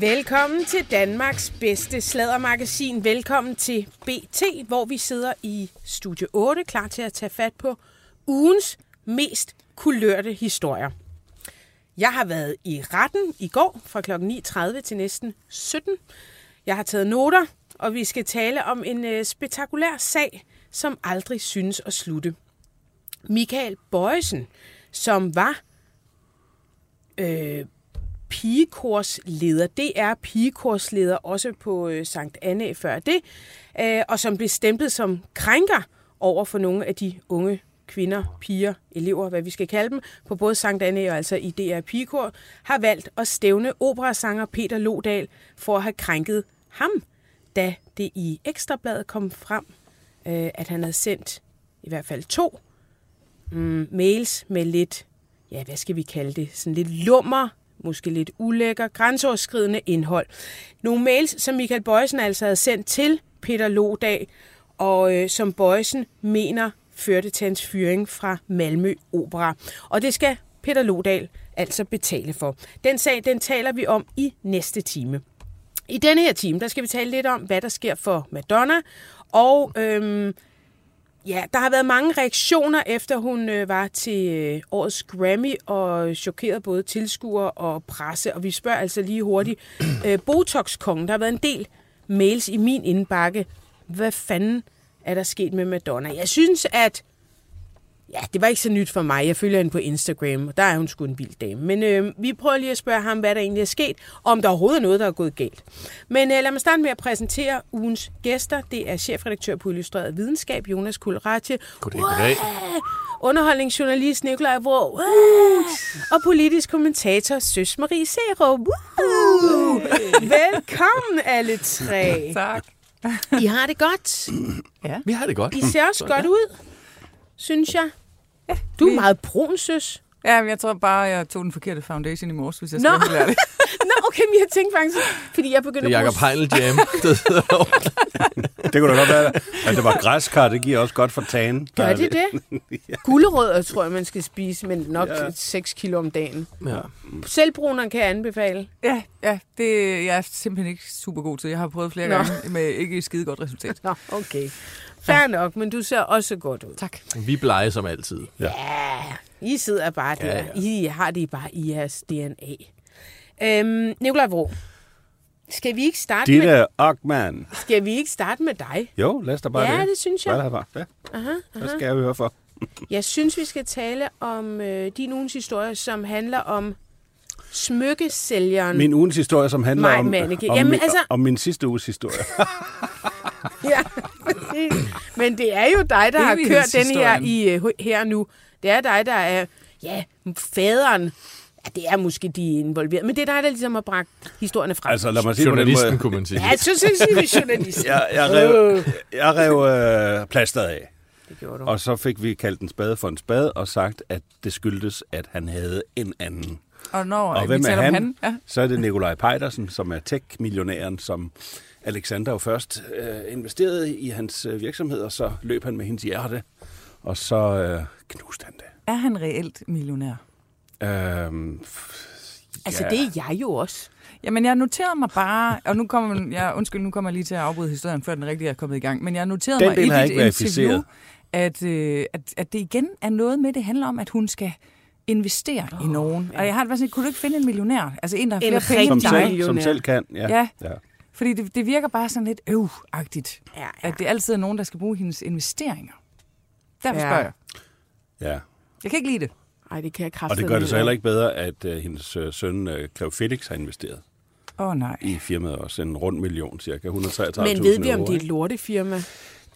Velkommen til Danmarks bedste sladdermagasin. Velkommen til BT, hvor vi sidder i Studie 8, klar til at tage fat på ugens mest kulørte historier. Jeg har været i retten i går fra kl. 9.30 til næsten 17. Jeg har taget noter, og vi skal tale om en øh, spektakulær sag, som aldrig synes at slutte. Michael Bøjsen, som var øh, pigekorsleder. Det er pigekorsleder også på øh, Sankt Anne før det, øh, og som blev stemplet som krænker over for nogle af de unge kvinder, piger, elever, hvad vi skal kalde dem, på både Sankt Anne og altså i DR Pigekor, har valgt at stævne operasanger Peter Lodal for at have krænket ham, da det i Ekstrabladet kom frem, øh, at han havde sendt i hvert fald to mm, mails med lidt, ja, hvad skal vi kalde det, sådan lidt lummer, måske lidt ulækker, grænseoverskridende indhold. Nogle mails, som Michael Bøjsen altså havde sendt til Peter Lodag, og øh, som Bøjsen mener førte til hans fyring fra Malmø Opera. Og det skal Peter Lodal altså betale for. Den sag, den taler vi om i næste time. I denne her time, der skal vi tale lidt om, hvad der sker for Madonna, og øhm, Ja, der har været mange reaktioner, efter hun øh, var til øh, årets Grammy og chokerede både tilskuere og presse. Og vi spørger altså lige hurtigt. Øh, Botox-kongen, der har været en del mails i min indbakke. Hvad fanden er der sket med Madonna? Jeg synes, at Ja, det var ikke så nyt for mig. Jeg følger hende på Instagram, og der er hun sgu en vild dame. Men øh, vi prøver lige at spørge ham, hvad der egentlig er sket, og om der overhovedet er noget, der er gået galt. Men øh, lad mig starte med at præsentere ugens gæster. Det er chefredaktør på Illustreret Videnskab, Jonas Kulratje. Goddag, goddag. Underholdningsjournalist Nikolaj Vrå. Og politisk kommentator Søs Marie Serup. Velkommen alle tre. Tak. I har det godt. Vi har det godt. I ser også godt ud, synes jeg. Du er meget brun, søs. Ja, men jeg tror bare, jeg tog den forkerte foundation i morges, hvis jeg Nå. skal være det. Nå, okay, men jeg tænkte faktisk, fordi jeg begyndte Det er at Jacob bruge... Heinl Jam. Det kunne da godt være, at det var græskar. Det giver også godt for tagen. Gør er det det? Gulerødder tror jeg, man skal spise, men nok Ja. ja. 6 kilo om dagen. ja. Selvbruneren kan jeg anbefale. Ja, ja, det jeg er simpelthen ikke super god til. Jeg har prøvet flere Nå. gange med ikke skide godt resultat. Nå, okay. Fair nok, men du ser også godt ud. Tak. Vi blege som altid. Ja, I sidder bare der. Ja, Ja. I har det bare i jeres DNA. Øhm, Nikolaj Vrå, skal vi ikke starte med, Ditte Ockmann. skal vi ikke starte med dig? Jo, lad os da bare Ja, det. det synes jeg. Bare? Ja, Aha, hvad skal jeg høre for? Jeg synes, vi skal tale om øh, din ugens historie, som handler om smykkesælgeren. Min ugens historie, som handler Maj om, Mannicke. om, Jamen, min, altså- om min sidste uges historie. Ja, præcis. Men det er jo dig, der har kørt den her i øh, her nu. Det er dig, der er, ja, faderen. Ja, det er måske de involveret, men det er dig, der ligesom har bragt historierne frem. altså, lad mig sige Journalisten, måde. kunne man sige. Ja, jeg synes vi er journalist. Jeg, jeg rev, jeg rev øh, plasteret af, Det gjorde du. og så fik vi kaldt en spade for en spade, og sagt, at det skyldtes, at han havde en anden. Og når Og vi hvem er han? om han, ja, Så er det Nikolaj Pejdersen, som er tech-millionæren, som Alexander jo først øh, investerede i hans øh, virksomhed, og så løb han med hendes hjerte, og så øh, knuste han det. er han reelt millionær? Øhm, f- Altså, ja. det er jeg jo også. Jamen, jeg noterede mig bare, og nu kommer jeg, undskyld, nu kommer jeg lige til at afbryde historien, før den rigtig er kommet i gang, men jeg noterede Den mig i dit interview, at, øh, at, at det igen er noget med, det handler om, at hun skal investere oh, i nogen. Og jeg har det bare sådan, kunne du ikke finde en millionær? Altså en, der har En flere penge som, dig? selv, som selv kan. Ja. Ja. ja. Fordi det, det virker bare sådan lidt øv-agtigt. Ja, ja. At det altid er nogen, der skal bruge hendes investeringer. Derfor Ja. spørger jeg. ja. Jeg kan ikke lide det. Ej, det kan jeg Og kraftigt det gør det så heller ikke bedre, at uh, hendes uh, søn, uh, Felix, har investeret Åh oh, nej. i firmaet også. En rund million, cirka 133.000 Men ved vi, om det er et lortefirma?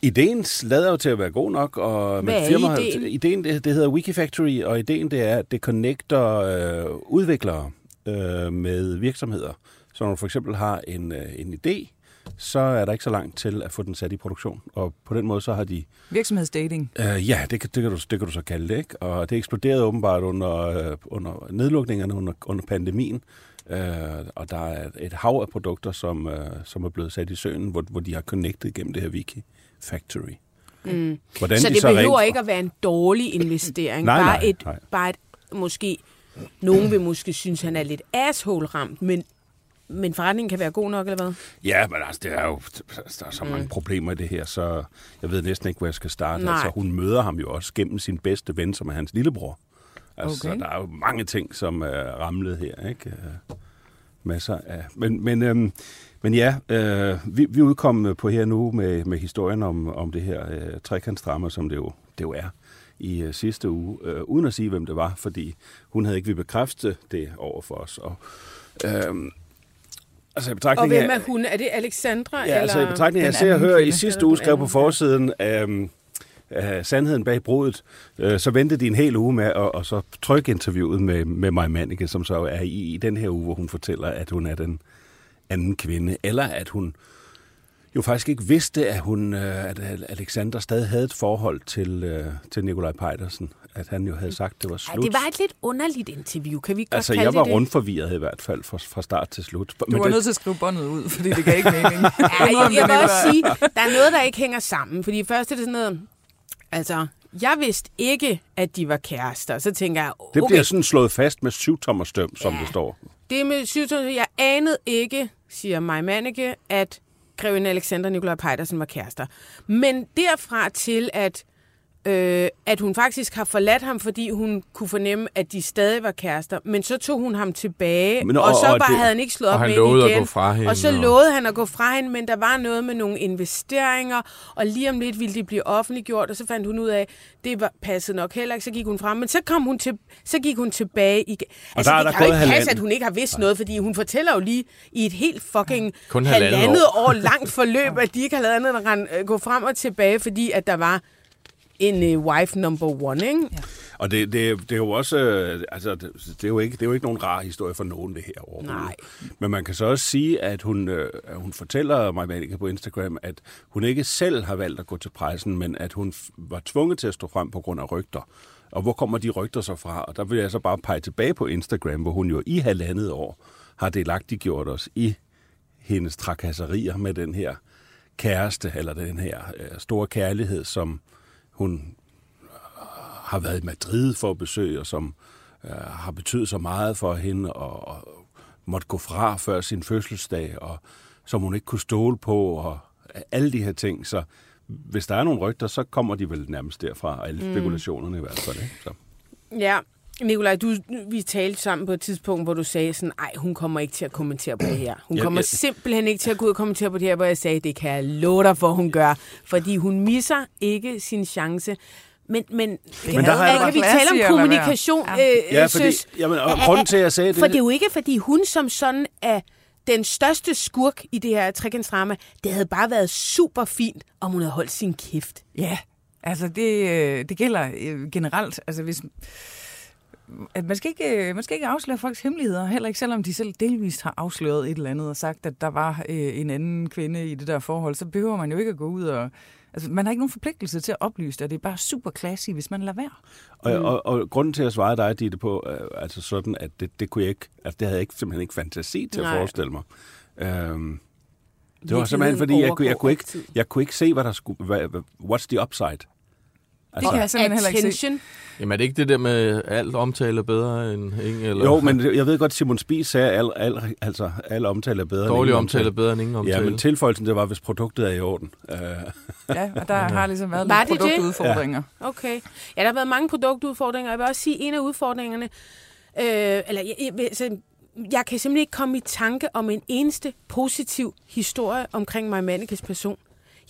Ideen lader jo til at være god nok, og Hvad er firmaet- ideen? ideen det, det hedder Wikifactory, og ideen det er, at det connecter øh, udviklere øh, med virksomheder. Så når du for eksempel har en, øh, en idé, så er der ikke så langt til at få den sat i produktion. Og på den måde så har de... Virksomhedsdating. Øh, ja, det, kan- det, kan du, det kan du så kalde det, ikke? Og det eksploderede åbenbart under, øh, under nedlukningerne, under, under pandemien. Øh, og der er et hav af produkter, som, øh, som er blevet sat i søen, hvor, hvor de har connected gennem det her Wiki Factory. Mm. Hvordan så de det så behøver rent- ikke at være en dårlig investering. Nej, bare, nej, et, nej. bare et, måske, nogen vil måske synes, han er lidt asshole-ramt, men, men forretningen kan være god nok, eller hvad? Ja, men altså, det er jo, der er så mange problemer i det her, så jeg ved næsten ikke, hvor jeg skal starte. Nej. Altså, hun møder ham jo også gennem sin bedste ven, som er hans lillebror. Altså, Okay. okay. der er jo mange ting, som er ramlet her, ikke? Øh, Masser af... Men, men, øhm, men ja, øh, vi, vi udkommet på her nu med, med historien om, om det her øh, trekantsdrama, som det jo, det jo er i øh, sidste uge, øh, uden at sige, hvem det var, fordi hun havde ikke vil bekræfte det over for os. Og, øh, altså, i Og betragtning hvem af- er hun? Er det Alexandra? Ja, eller? altså i betragtning af, jeg ser og hører i sidste uge skrev på forsiden af, af Sandheden bag brudet, øh, så ventede de en hel uge med at og så trykke interviewet med, med Maja Mannicke, som så er i, i den her uge, hvor hun fortæller, at hun er den anden kvinde, eller at hun jo faktisk ikke vidste, at hun, øh, at Alexander stadig havde et forhold til, øh, til Nikolaj Pejdersen, at han jo havde sagt, det var Ej, slut. det var et lidt underligt interview. Kan vi ikke godt altså, kalde jeg var det det? rundt forvirret i hvert fald fra, fra start til slut. Du var det, nødt til at skrive båndet ud, fordi det gav ikke mening. Ja, jeg, jeg vil også sige, der er noget, der ikke hænger sammen. Fordi først er det sådan noget, altså, jeg vidste ikke, at de var kærester. Så tænker jeg, det okay, bliver sådan slået fast med syv tommer støm, som Ja. det står det med syvtommer, jeg anede ikke, siger Maja Manneke, at Greven Alexander og Nikolaj Pejdersen var kærester. Men derfra til, at, øh, at hun faktisk har forladt ham, fordi hun kunne fornemme, at de stadig var kærester. Men så tog hun ham tilbage, Men og- og, og så og bare det- havde han ikke slået og op med hende lovede at igen. gå fra hende, Og så og- lovede han at gå fra hende, men der var noget med nogle investeringer, og lige om lidt ville de blive offentliggjort, og så fandt hun ud af, det var, passede nok heller ikke, så gik hun frem. Men så, kom hun til, så gik hun tilbage igen. Altså, der er det der kan jo gået ikke passe, halvanden. at hun ikke har vidst noget, fordi hun fortæller jo lige i et helt fucking Kun halvandet halvandet år. år langt forløb, at de ikke har lavet andet end at gå frem og tilbage, fordi at der var en uh, wife number one, ikke? Ja. Og det, det, det er jo også, øh, altså, det, det, er jo ikke, det er jo ikke nogen rar historie for nogen, det her overhovedet. Nej. Men man kan så også sige, at hun, øh, hun fortæller mig, Malika, på Instagram, at hun ikke selv har valgt at gå til pressen, men at hun f- var tvunget til at stå frem på grund af rygter. Og hvor kommer de rygter så fra? Og der vil jeg så bare pege tilbage på Instagram, hvor hun jo i halvandet år har delagtiggjort os i hendes trakasserier med den her kæreste, eller den her øh, store kærlighed, som hun har været i Madrid for at besøge, og som øh, har betydet så meget for hende, og, og måtte gå fra før sin fødselsdag, og som hun ikke kunne stole på, og alle de her ting. Så hvis der er nogle rygter, så kommer de vel nærmest derfra, alle spekulationerne i hvert fald. Ikke? Så. Ja, Nikolaj, du, vi talte sammen på et tidspunkt, hvor du sagde sådan, ej, hun kommer ikke til at kommentere på det her. Hun kommer ja. simpelthen ikke til at gå ud og kommentere på det her, hvor jeg sagde, det kan jeg love dig for, hun gør. Fordi hun misser ikke sin chance. Men, men, kan, der har jeg kan vi tale om kommunikation, Ja. øh, Ja, øh, fordi, søs? jamen, og grunden til, at jeg sagde det... For det er jo ikke, fordi hun som sådan er den største skurk i det her trekantsdrama. Det havde bare været super fint, om hun havde holdt sin kæft. Ja, altså det, øh, det gælder øh, generelt. Altså hvis, at man, skal ikke, øh, man skal ikke afsløre folks hemmeligheder, heller ikke selvom de selv delvist har afsløret et eller andet og sagt, at der var øh, en anden kvinde i det der forhold, så behøver man jo ikke at gå ud og... Altså, man har ikke nogen forpligtelse til at oplyse det, og det er bare super classy, hvis man lader være. Og, og, og grunden til at svare dig, Ditte, på, øh, altså sådan, at det, det kunne jeg ikke, altså det havde jeg ikke, simpelthen ikke fantasi til Nej. at forestille mig. Øhm, det var simpelthen, fordi jeg, kunne- jeg, kunne ikke, jeg kunne ikke se, hvad der skulle, hvad, what's the upside? Det kan jeg simpelthen heller ikke se. Attention. Jamen er det ikke det der med alt omtale er bedre end ingen? Eller Jo, men jeg ved godt, Simon Spies sagde, at al, al, altså, alle omtale er bedre Dårlig end ingen omtale er bedre end ingen omtale. Ja, men tilføjelsen, det var, hvis produktet er i orden. Uh, Ja, og der har ligesom været Var lidt produktudfordringer. Okay. Ja, der har været mange produktudfordringer. Jeg vil også sige, at en af udfordringerne, øh, eller jeg, altså, jeg kan simpelthen ikke komme i tanke om en eneste positiv historie omkring Maja Mannikes person.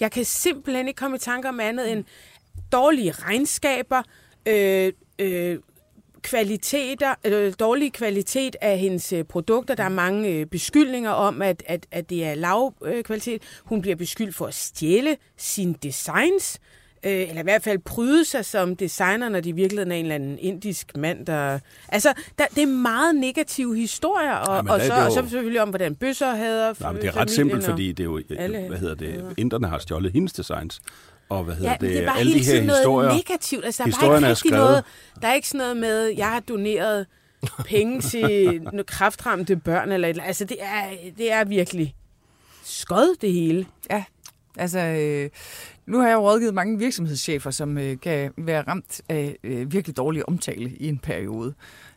Jeg kan simpelthen ikke komme i tanke om andet end dårlige regnskaber, øh, øh, kvaliteter, øh, dårlig kvalitet af hendes øh, produkter. Der er mange øh, beskyldninger om, at, at, at det er lav øh, kvalitet. Hun bliver beskyldt for at stjæle sine designs. øh, eller i hvert fald pryde sig som designer, når de i virkeligheden er en eller anden indisk mand, der... Altså, der, det er meget negative historier, og, Jamen, og, så, jo- og så selvfølgelig om, hvordan bøsser hader Nej, men det er ret simpelt, fordi det er jo, alle hvad hedder det, inderne har stjålet hendes designs. Og hvad hedder Ja, men det er bare alle hele de her tiden noget historier. negativt. Altså, der er bare ikke er rigtig noget... Der er ikke sådan noget med, jeg har doneret penge til nogle kraftramte børn, eller et, eller- altså det er, det er virkelig skød det hele. Ja, altså øh, nu har jeg jo rådgivet mange virksomhedschefer, som øh, kan være ramt af øh, virkelig dårlig omtale i en periode.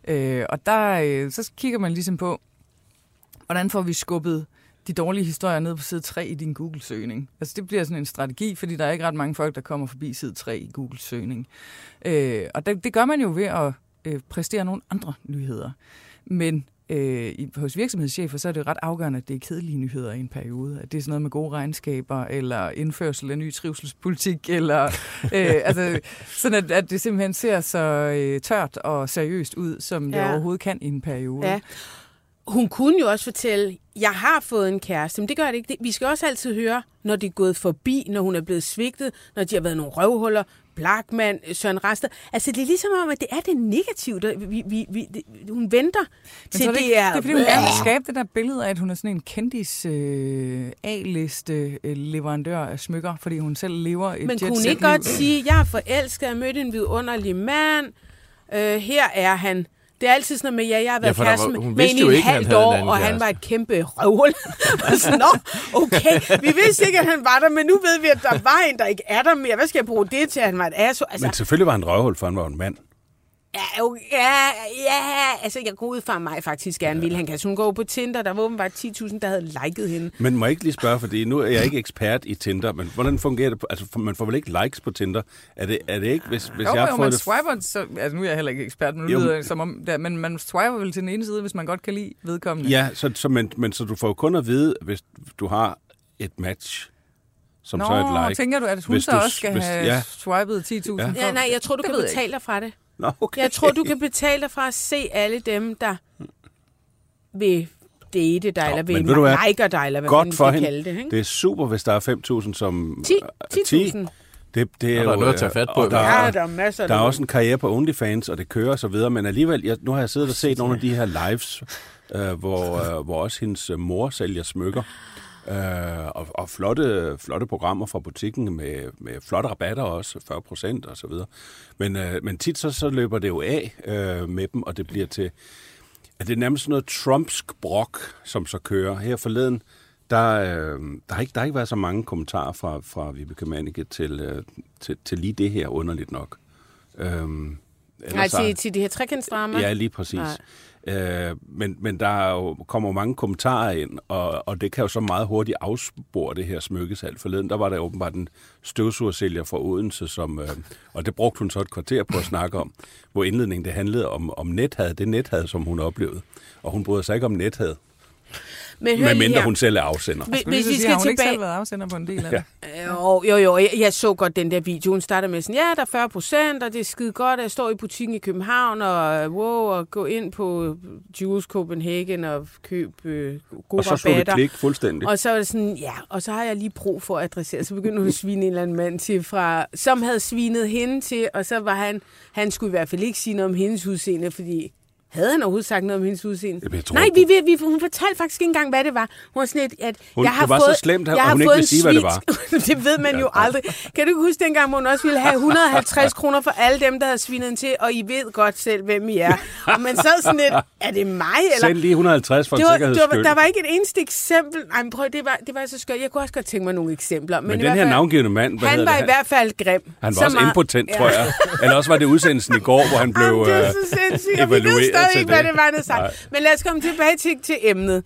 Øh, og der øh, så kigger man ligesom på, hvordan får vi skubbet de dårlige historier ned på side 3 i din Google-søgning. Altså det bliver sådan en strategi, fordi der er ikke ret mange folk, der kommer forbi side 3 i Google-søgning. Øh, og det, det gør man jo ved at øh, præstere nogle andre nyheder. Men øh, hos virksomhedschefer, så er det ret afgørende, at det er kedelige nyheder i en periode. At det er sådan noget med gode regnskaber, eller indførsel af ny trivselspolitik, eller øh, altså, sådan at, at det simpelthen ser så øh, tørt og seriøst ud, som det Ja. overhovedet kan i en periode. Ja. Hun kunne jo også fortælle, jeg har fået en kæreste, men det gør det ikke. Vi skal også altid høre, når det er gået forbi, når hun er blevet svigtet, når de har været nogle røvhuller, Blackman, Søren Rester. Altså, det er ligesom om, at det er det negative. Der, vi, vi, vi, det, hun venter Men til det, det, er... det er fordi, hun gerne vil skabe det der billede af, at hun er sådan en kendis øh, A-liste øh, leverandør af smykker, fordi hun selv lever et Men kunne hun ikke godt sige, jeg er forelsket, jeg har mødt en vidunderlig mand, øh, her er han. Det er altid sådan noget med, ja, jeg har været for der kæreste var- med, en i et halvt år, og han var et kæmpe røvhul. Og sådan, Nå, okay, vi vidste ikke, at han var der, men nu ved vi, at der var en, der ikke er der mere. Hvad skal jeg bruge det til, at han var et asso? Altså, Men selvfølgelig var han røvhul, for han var en mand. Ja, ja, ja, altså, jeg går ud fra mig faktisk gerne ville. Han kan sådan gå på Tinder, der var åbenbart 10.000, der havde liket hende. Men må jeg ikke lige spørge, fordi nu er jeg ikke ekspert i Tinder, men hvordan fungerer det? på- Altså, man får vel ikke likes på Tinder? Er det, er det ikke, hvis, hvis Jo, jeg har jo, fået man det... swiper, så, altså nu er jeg heller ikke ekspert, men, nu Jo, lyder som om, der, men man swiper vel til den ene side, hvis man godt kan lide vedkommende. Ja, så, så, men, men så du får jo kun at vide, hvis du har et match, som Nå, så er et like. tænker du, at hun Hvis så du- også skal hvis- have ja. swipet 10.000? Ja. Ja, nej, jeg tror, du Det kan betale dig fra det. Nå, okay. Jeg tror, du kan betale dig fra at se alle dem, der vil date dig, Nå, eller vil ved du liker dig, eller hvad Godt man for hende. kalde det. Ikke? Det er super, hvis der er 5.000 som... 10 10. 10.000. Det, det er Og der er jo, noget at tage øh, fat på, og der, Ja, er, der er masser der er også en karriere på OnlyFans, og det kører og så videre, men alligevel, jeg, nu har jeg siddet og set nogle af de her lives, øh, hvor, øh, hvor også hendes øh, mor sælger smykker. Øh, og, og flotte, flotte programmer fra butikken med, med flotte rabatter også, 40 procent og så videre. Men, øh, men tit så, så løber det jo af øh, med dem, og det bliver til... at det er nærmest noget trumpsk brok, som så kører. Her forleden, der, øh, der, har ikke, der har ikke været så mange kommentarer fra, fra Vibeke Mannicke til, øh, til, til lige det her, underligt nok. Øh, ellers Nej, til, til de her trekantsdrama. Ja, lige præcis. Øh, men, men der er jo, kommer mange kommentarer ind, og, og det kan jo så meget hurtigt afspore det her smykkesalg. Forleden, der var der åbenbart en støvsugersælger fra Odense, som, øh, og det brugte hun så et kvarter på at snakke om, hvor indledningen det handlede om, om nethad, det nethad, som hun oplevede. Og hun bryder sig ikke om nethad, Men hør her. hun selv er afsender. Hvis, hvis så vi sige, skal har hun ikke tilbage... selv været afsender på en del af det? Jo, jo, jo. Jeg, jeg så godt den der video. Hun starter med sådan, ja, der er 40 procent, og det er skide godt, at jeg står i butikken i København, og wow, og gå ind på Jules Copenhagen og køb øh, gode Og så slog det rabatter. klik fuldstændig. Og så var det sådan, ja, og så har jeg lige brug for at adressere. Så begyndte hun at svine en eller anden mand til, fra, som havde svinet hende til, og så var han, han skulle i hvert fald ikke sige noget om hendes udseende, fordi havde han overhovedet sagt noget om hendes udseende? Jamen, jeg tror Nej, vi, vi, vi, hun fortalte faktisk ikke engang, hvad det var. Hun var sådan et, at Hun- jeg har det var så fået, slemt, at jeg hun har ikke fået ville sige, hvad det svin- det ved man jo aldrig. Kan du ikke huske dengang, hvor hun også ville have 150 kroner for alle dem, der havde svinet hende til, og I ved godt selv, hvem I er. Og man sad sådan lidt, er det mig, eller Send lige 150 for det var, sikkerheds det var, skyld. der var ikke et eneste eksempel. Nej, men prøv, det var, det var så skørt. Jeg kunne også godt tænke mig nogle eksempler. Men, Men den her fald, navngivende mand, hvad han var det? i hvert fald grim. Han Så var også meget- impotent, tror jeg. Eller også var det udsendelsen i går, hvor han blev øh, så evalueret stadig ikke, hvad det. det var, havde sagt. Men lad os komme tilbage til, til emnet.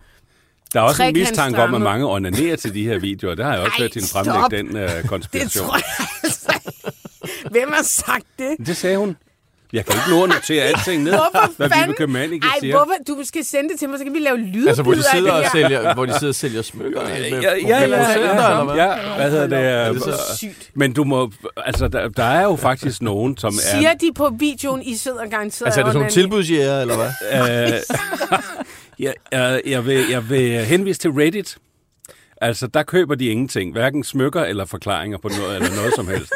Der er også en Trekantsdrama. mistanke om, at mange onanerer til de her videoer. Det har jeg også hørt til en fremlægge den Det konspiration. tror jeg altså. Hvem har sagt det? Det sagde hun. Jeg kan ikke nå at notere alting ned, Hvorfor hvad fanden? Vibeke Mannicke Ej, siger. hvorfor? Du skal sende det til mig, så kan vi lave lydbid Altså, hvor de sidder og sælger, hvor de sidder og sælger smykker. med Ja, ja, ja, ja, eller hvad? ja, hvad hedder det? Er øh, det så sygt? Men du må, altså, der, der er jo faktisk nogen, som er... Siger de på videoen, I sidder garanteret Altså, er det sådan nogle tilbudsjæger, eller hvad? Øh, jeg, jeg, jeg, vil, jeg vil henvise til Reddit. Altså, der køber de ingenting. Hverken smykker eller forklaringer på noget, eller noget som helst.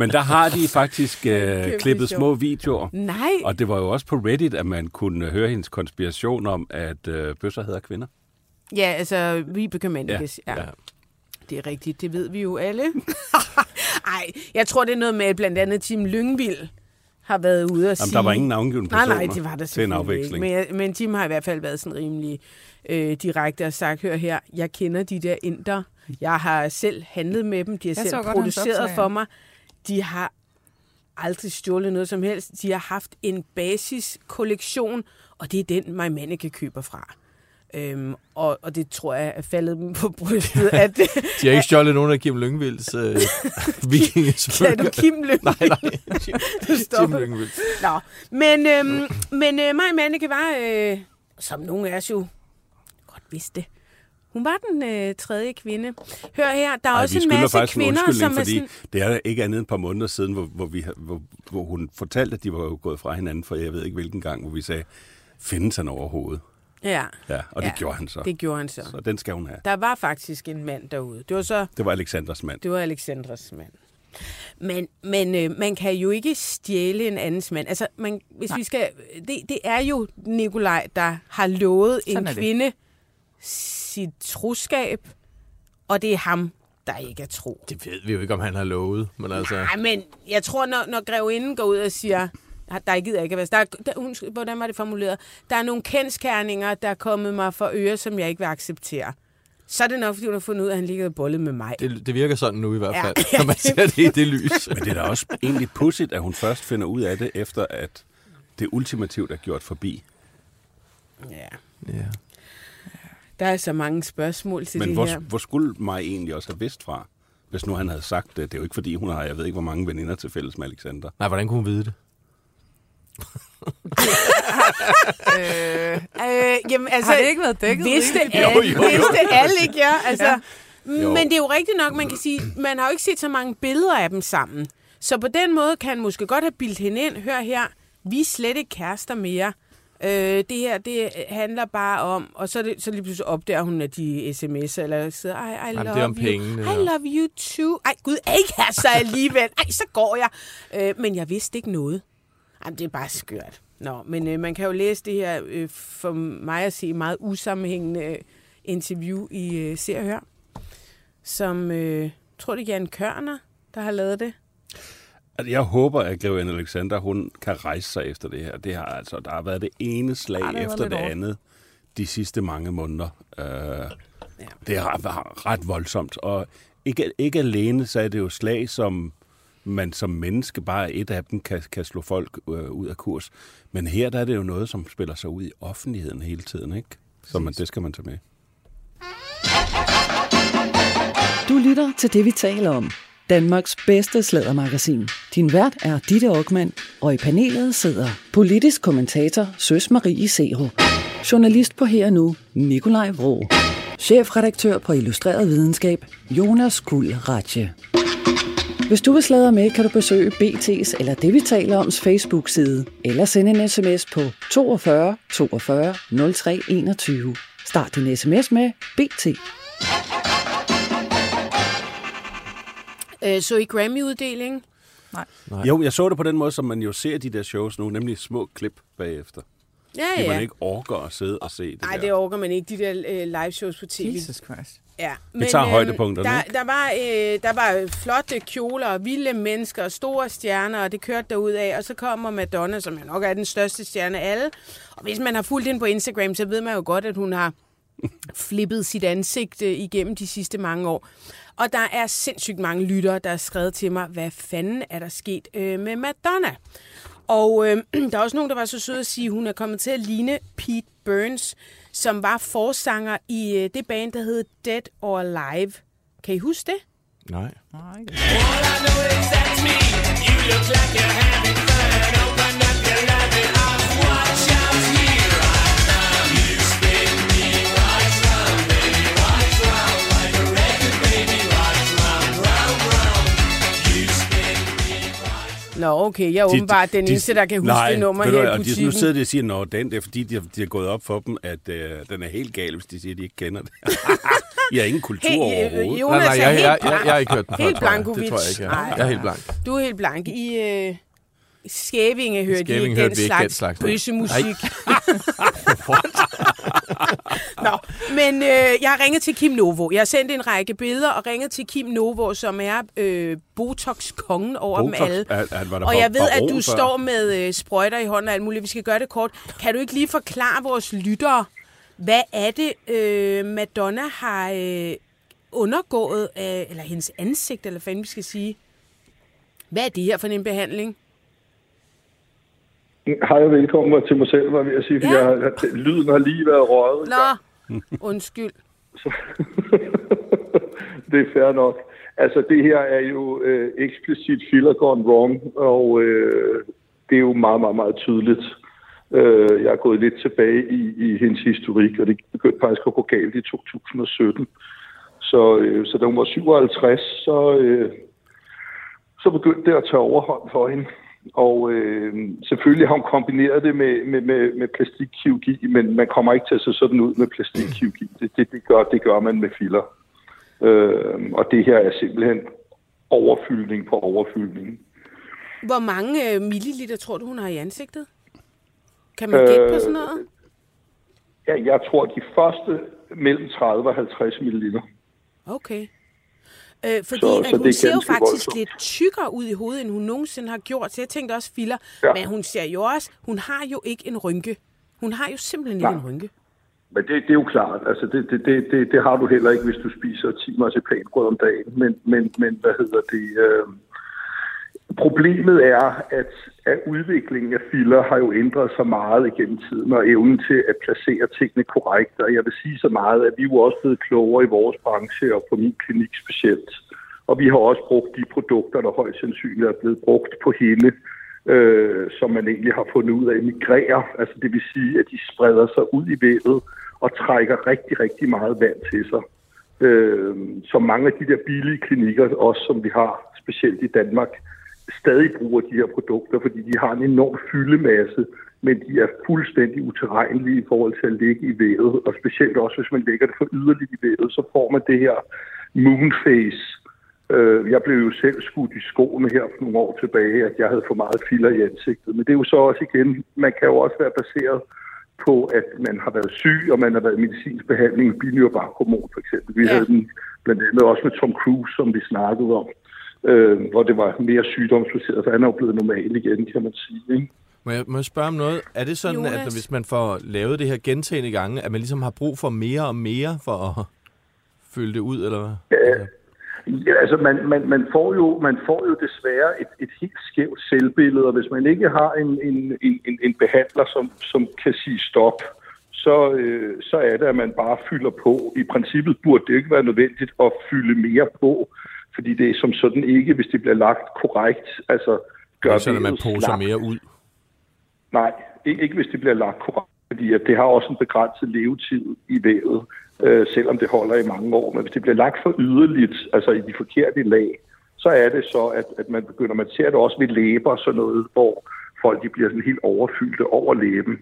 Men der har de faktisk øh, klippet små videoer. Nej. Og det var jo også på Reddit, at man kunne høre hendes konspiration om, at øh, bøsser hedder kvinder. Ja, altså Vibeke Mandikes. Ja, Ja. Det er rigtigt, det ved vi jo alle. Ej, jeg tror, det er noget med, at blandt andet Tim Lyngvild har været ude og Jamen, sige... der var ingen navngivende Nej, personer. nej, det var der Det er en selvfølgelig ikke. afveksling. Men, men Tim har i hvert fald været sådan rimelig øh, direkte og sagt, hør her, jeg kender de der inder. Jeg har selv handlet med dem. De har Jeg selv godt produceret for mig. De har aldrig stjålet noget som helst. De har haft en basiskollektion, og det er den, My Mannequin køber fra. Øhm, og, og det tror jeg er faldet dem på brystet, at De har ikke stjålet nogen af Kim Lyngvilds øh, kan vikingesmykker. du Kim Lyng? Nej, nej. Du Kim. Lyngvild. Nå, men, øhm, men øh, Maja Manneke var, øh, som nogle af os jo godt vidste, hun var den øh, tredje kvinde. Hør her, der er Ej, også en masse faktisk en kvinder, undskyldning, som er fordi sådan... det er ikke andet end et par måneder siden, hvor, hvor, vi, hvor, hvor hun fortalte, at de var gået fra hinanden, for jeg ved ikke hvilken gang, hvor vi sagde, findes han overhovedet? Ja, Ja, og det Ja, gjorde han så. det gjorde han så. Så den skal hun have. Der var faktisk en mand derude. Det var så Det var Alexanders mand. Det var Alexandras mand. Men, men øh, man kan jo ikke stjæle en andens mand. Altså, man, hvis vi skal, det, det er jo Nikolaj, der har lovet Sådan en er det. Sit troskab, og det er ham, der ikke er tro. Det ved vi jo ikke, om han har lovet. Men altså, Nej, men jeg tror, når, når grevinden går ud og siger, "Ah, der gider ikke at være, der, er- der, hun, hvordan var det formuleret? Der er nogle kendskærninger, der er kommet mig for øre, som jeg ikke vil acceptere. Så er det nok, fordi hun har fundet ud af, at han ligger og bollet med mig. det, det virker sådan nu i hvert Ja. fald, når man ser det i det lys. Men det er da også egentlig pudsigt, at hun først finder ud af det, efter at det ultimativt er gjort forbi. Ja. Ja. Der er så mange spørgsmål til Men det hvor, her. hvor skulle mig egentlig også have vidst fra, hvis nu han havde sagt det? Det er jo ikke, fordi hun har, jeg ved ikke, hvor mange veninder til fælles med Alexander. Nej, hvordan kunne hun vide det? Øh, jamen, altså, Har det ikke været dækket Vidste alle, Jo, jo, jo. vidste alle ikke, ja. Altså, Ja. ja. Jo. Men det er jo rigtigt nok, man kan sige, man har jo ikke set så mange billeder af dem sammen. Så på den måde kan han måske godt have bildt hende ind. Hør her, vi er slet ikke kærester mere. Øh, det her, det handler bare om, og så, det, så lige pludselig opdager hun, at de sms'er, eller sidder, ej, I Jamen, love det er om you. pengene, I ja. love you too. Ej, gud, ikke her så alligevel. Ej, så går jeg. Øh, men jeg vidste ikke noget. Jamen, det er bare skørt. Nå, men øh, man kan jo læse det her, øh, for mig at se, meget usammenhængende øh, interview i øh, Se og Hør, som, øh, tror det er Jan Kørner, der har lavet det. Altså, jeg håber, at Grevinde Alexander, hun kan rejse sig efter det her. Det har, altså, der har været det ene slag Ej, det har været efter det andet de sidste mange måneder. Uh, ja. Det er ret, ret voldsomt. Og ikke, ikke alene, så er det jo slag, som man som menneske, bare et af dem, kan, kan slå folk øh, ud af kurs. Men her der er det jo noget, som spiller sig ud i offentligheden hele tiden, ikke? Så man, det skal man tage med. Du lytter til det, vi taler om. Danmarks bedste slædermagasin. Din vært er Ditte Aukman, og i panelet sidder politisk kommentator Søs Marie Sero, Journalist på Her og Nu, Nikolaj Vrå. Chefredaktør på Illustreret Videnskab, Jonas Kuld Ratje. Hvis du vil sladre med, kan du besøge BT's eller det, vi taler oms Facebook-side, eller sende en sms på 42 42 03 21. Start din sms med BT. Øh, så i Grammy-uddeling. Nej. Jo, jeg så det på den måde, som man jo ser de der shows nu, nemlig små klip bagefter. Ja, Ja. man ikke orker at sidde og se det Nej, det overgår man ikke, de der øh, live shows på tv. Jesus Christ. Ja, tager højdepunkterne, Der, ikke? der, var, øh, der var flotte kjoler, vilde mennesker, store stjerner, og det kørte derud af. Og så kommer Madonna, som jo nok er den største stjerne af alle. Og hvis man har fulgt ind på Instagram, så ved man jo godt, at hun har flippet sit ansigt øh, igennem de sidste mange år. Og der er sindssygt mange lyttere, der har skrevet til mig, hvad fanden er der sket øh, med Madonna? Og øh, der er også nogen, der var så søde at sige, at hun er kommet til at ligne Pete Burns, som var forsanger i øh, det band, der hed Dead or Alive. Kan I huske det? Nej. Nej, ikke. Nå, okay, jeg er åbenbart den eneste, der kan huske nej, det nummer her i og de, butikken. nu sidder de og siger, nå, den, det er fordi, de, har- de er gået op for dem, at øh, den er helt gal, hvis de siger, at de ikke kender det. I har ingen kultur Helt, overhovedet. øh, Nej, Jonas nej, er jeg, helt jeg, jeg, blank. jeg har ikke hørt den før, Helt tror jeg. Blankovic. Det tror jeg ikke, jeg, Nej. er. jeg er helt blank. Du er helt blank. I øh, Skævinge hørte Skævinge ikke hørte den ikke den slags, slags, bøssemusik. Nå, men øh, jeg har ringet til Kim Novo. Jeg har sendt en række billeder og ringet til Kim Novo, som er øh, Botox-kongen over Botox, dem alle. var der og jeg ved, at du før. står med øh, sprøjter i hånden og alt muligt. Vi skal gøre det kort. Kan du ikke lige forklare vores lyttere, hvad er det, øh, Madonna har øh, undergået, øh, eller hendes ansigt, eller hvad vi skal sige? Hvad er det her for en behandling? Hej og velkommen til mig selv, var jeg ved at sige, for Ja. jeg, lyden har lige været røget. Nå, undskyld. det er fair nok. Altså, det her er jo øh, eksplicit filler gone wrong, og øh, det er jo meget, meget, meget tydeligt. Øh, jeg er gået lidt tilbage i, i hendes historik, og det begyndte faktisk at gå galt i 2017. Så, øh, så da hun var 57, så, øh, så begyndte det at tage overhånd for hende. Og øh, selvfølgelig har hun kombineret det med, med, med, med plastikkirurgi, men man kommer ikke til at se sådan ud med plastikkirurgi. Det, det, det, gør, det gør man med filler. Øh, og det her er simpelthen overfyldning på overfyldning. Hvor mange øh, milliliter tror du, hun har i ansigtet? Kan man gætte på sådan noget? Ja, jeg tror, de første mellem 30 og 50 ml. Okay. Øh, fordi Så- at så hun er ser jo faktisk voldsomt. lidt tykkere ud i hovedet, end hun nogensinde har gjort. Så jeg tænkte også filler. Ja. Men hun ser jo også, hun har jo ikke en rynke. Hun har jo simpelthen Nej. ikke en rynke. Men det, det er jo klart, altså det, det, det, det, det har du heller ikke, hvis du spiser 10 marcipanbrød om dagen. Men, men, men hvad hedder det? Øh, problemet er, at, at udviklingen af filler har jo ændret sig meget igennem tiden, og evnen til at placere tingene korrekt. Og jeg vil sige så meget, at vi er jo også blevet klogere i vores branche, og på min klinik specielt. Og vi har også brugt de produkter, der højst sandsynligt er blevet brugt på hele, øh, som man egentlig har fundet ud af at migrere. Altså det vil sige, at de spreder sig ud i vævet og trækker rigtig, rigtig meget vand til sig. Øh, som mange af de der billige klinikker, også som vi har specielt i Danmark, stadig bruger de her produkter, fordi de har en enorm fyldemasse, men de er fuldstændig utilregnelige i forhold til at ligge i vævet, og specielt også, hvis man lægger det for yderligt i vævet, så får man det her moonface. Øh, Jeg blev jo selv skudt i skoene her for nogle år tilbage, at jeg havde for meget filler i ansigtet. Men det er jo så også igen, man kan jo også være baseret på, at man har været syg, og man har været i medicinsk behandling med binyrbarkhormon for eksempel. Vi ja. havde den blandt andet også med Tom Cruise, som vi snakkede om, øh, hvor det var mere sygdomsbaseret, for han er jo blevet normal igen, kan man sige. Ikke? Må jeg, må jeg spørge om noget? Er det sådan, Jonas? at hvis man får lavet det her gentagende gange, at man ligesom har brug for mere og mere for at fylde det ud, eller hvad? Altså, Ja, altså man, man, man, får jo, man får jo desværre et, et helt skævt selvbillede, og hvis man ikke har en, en, en, en- en behandler, som, som kan sige stop, så, øh, så er det, at man bare fylder på. I princippet burde det ikke være nødvendigt at fylde mere på, fordi det er som sådan ikke, hvis det bliver lagt korrekt, altså det gør sådan, at man poser slapt. mere ud. Nej, ikke, ikke hvis det bliver lagt korrekt, fordi at det har også en begrænset levetid i vævet, øh, selvom det holder i mange år. Men hvis det bliver lagt for yderligt, altså i de forkerte lag, så er det så, at, at man begynder, man ser det også ved læber, sådan noget, hvor folk de bliver sådan helt overfyldte over læben.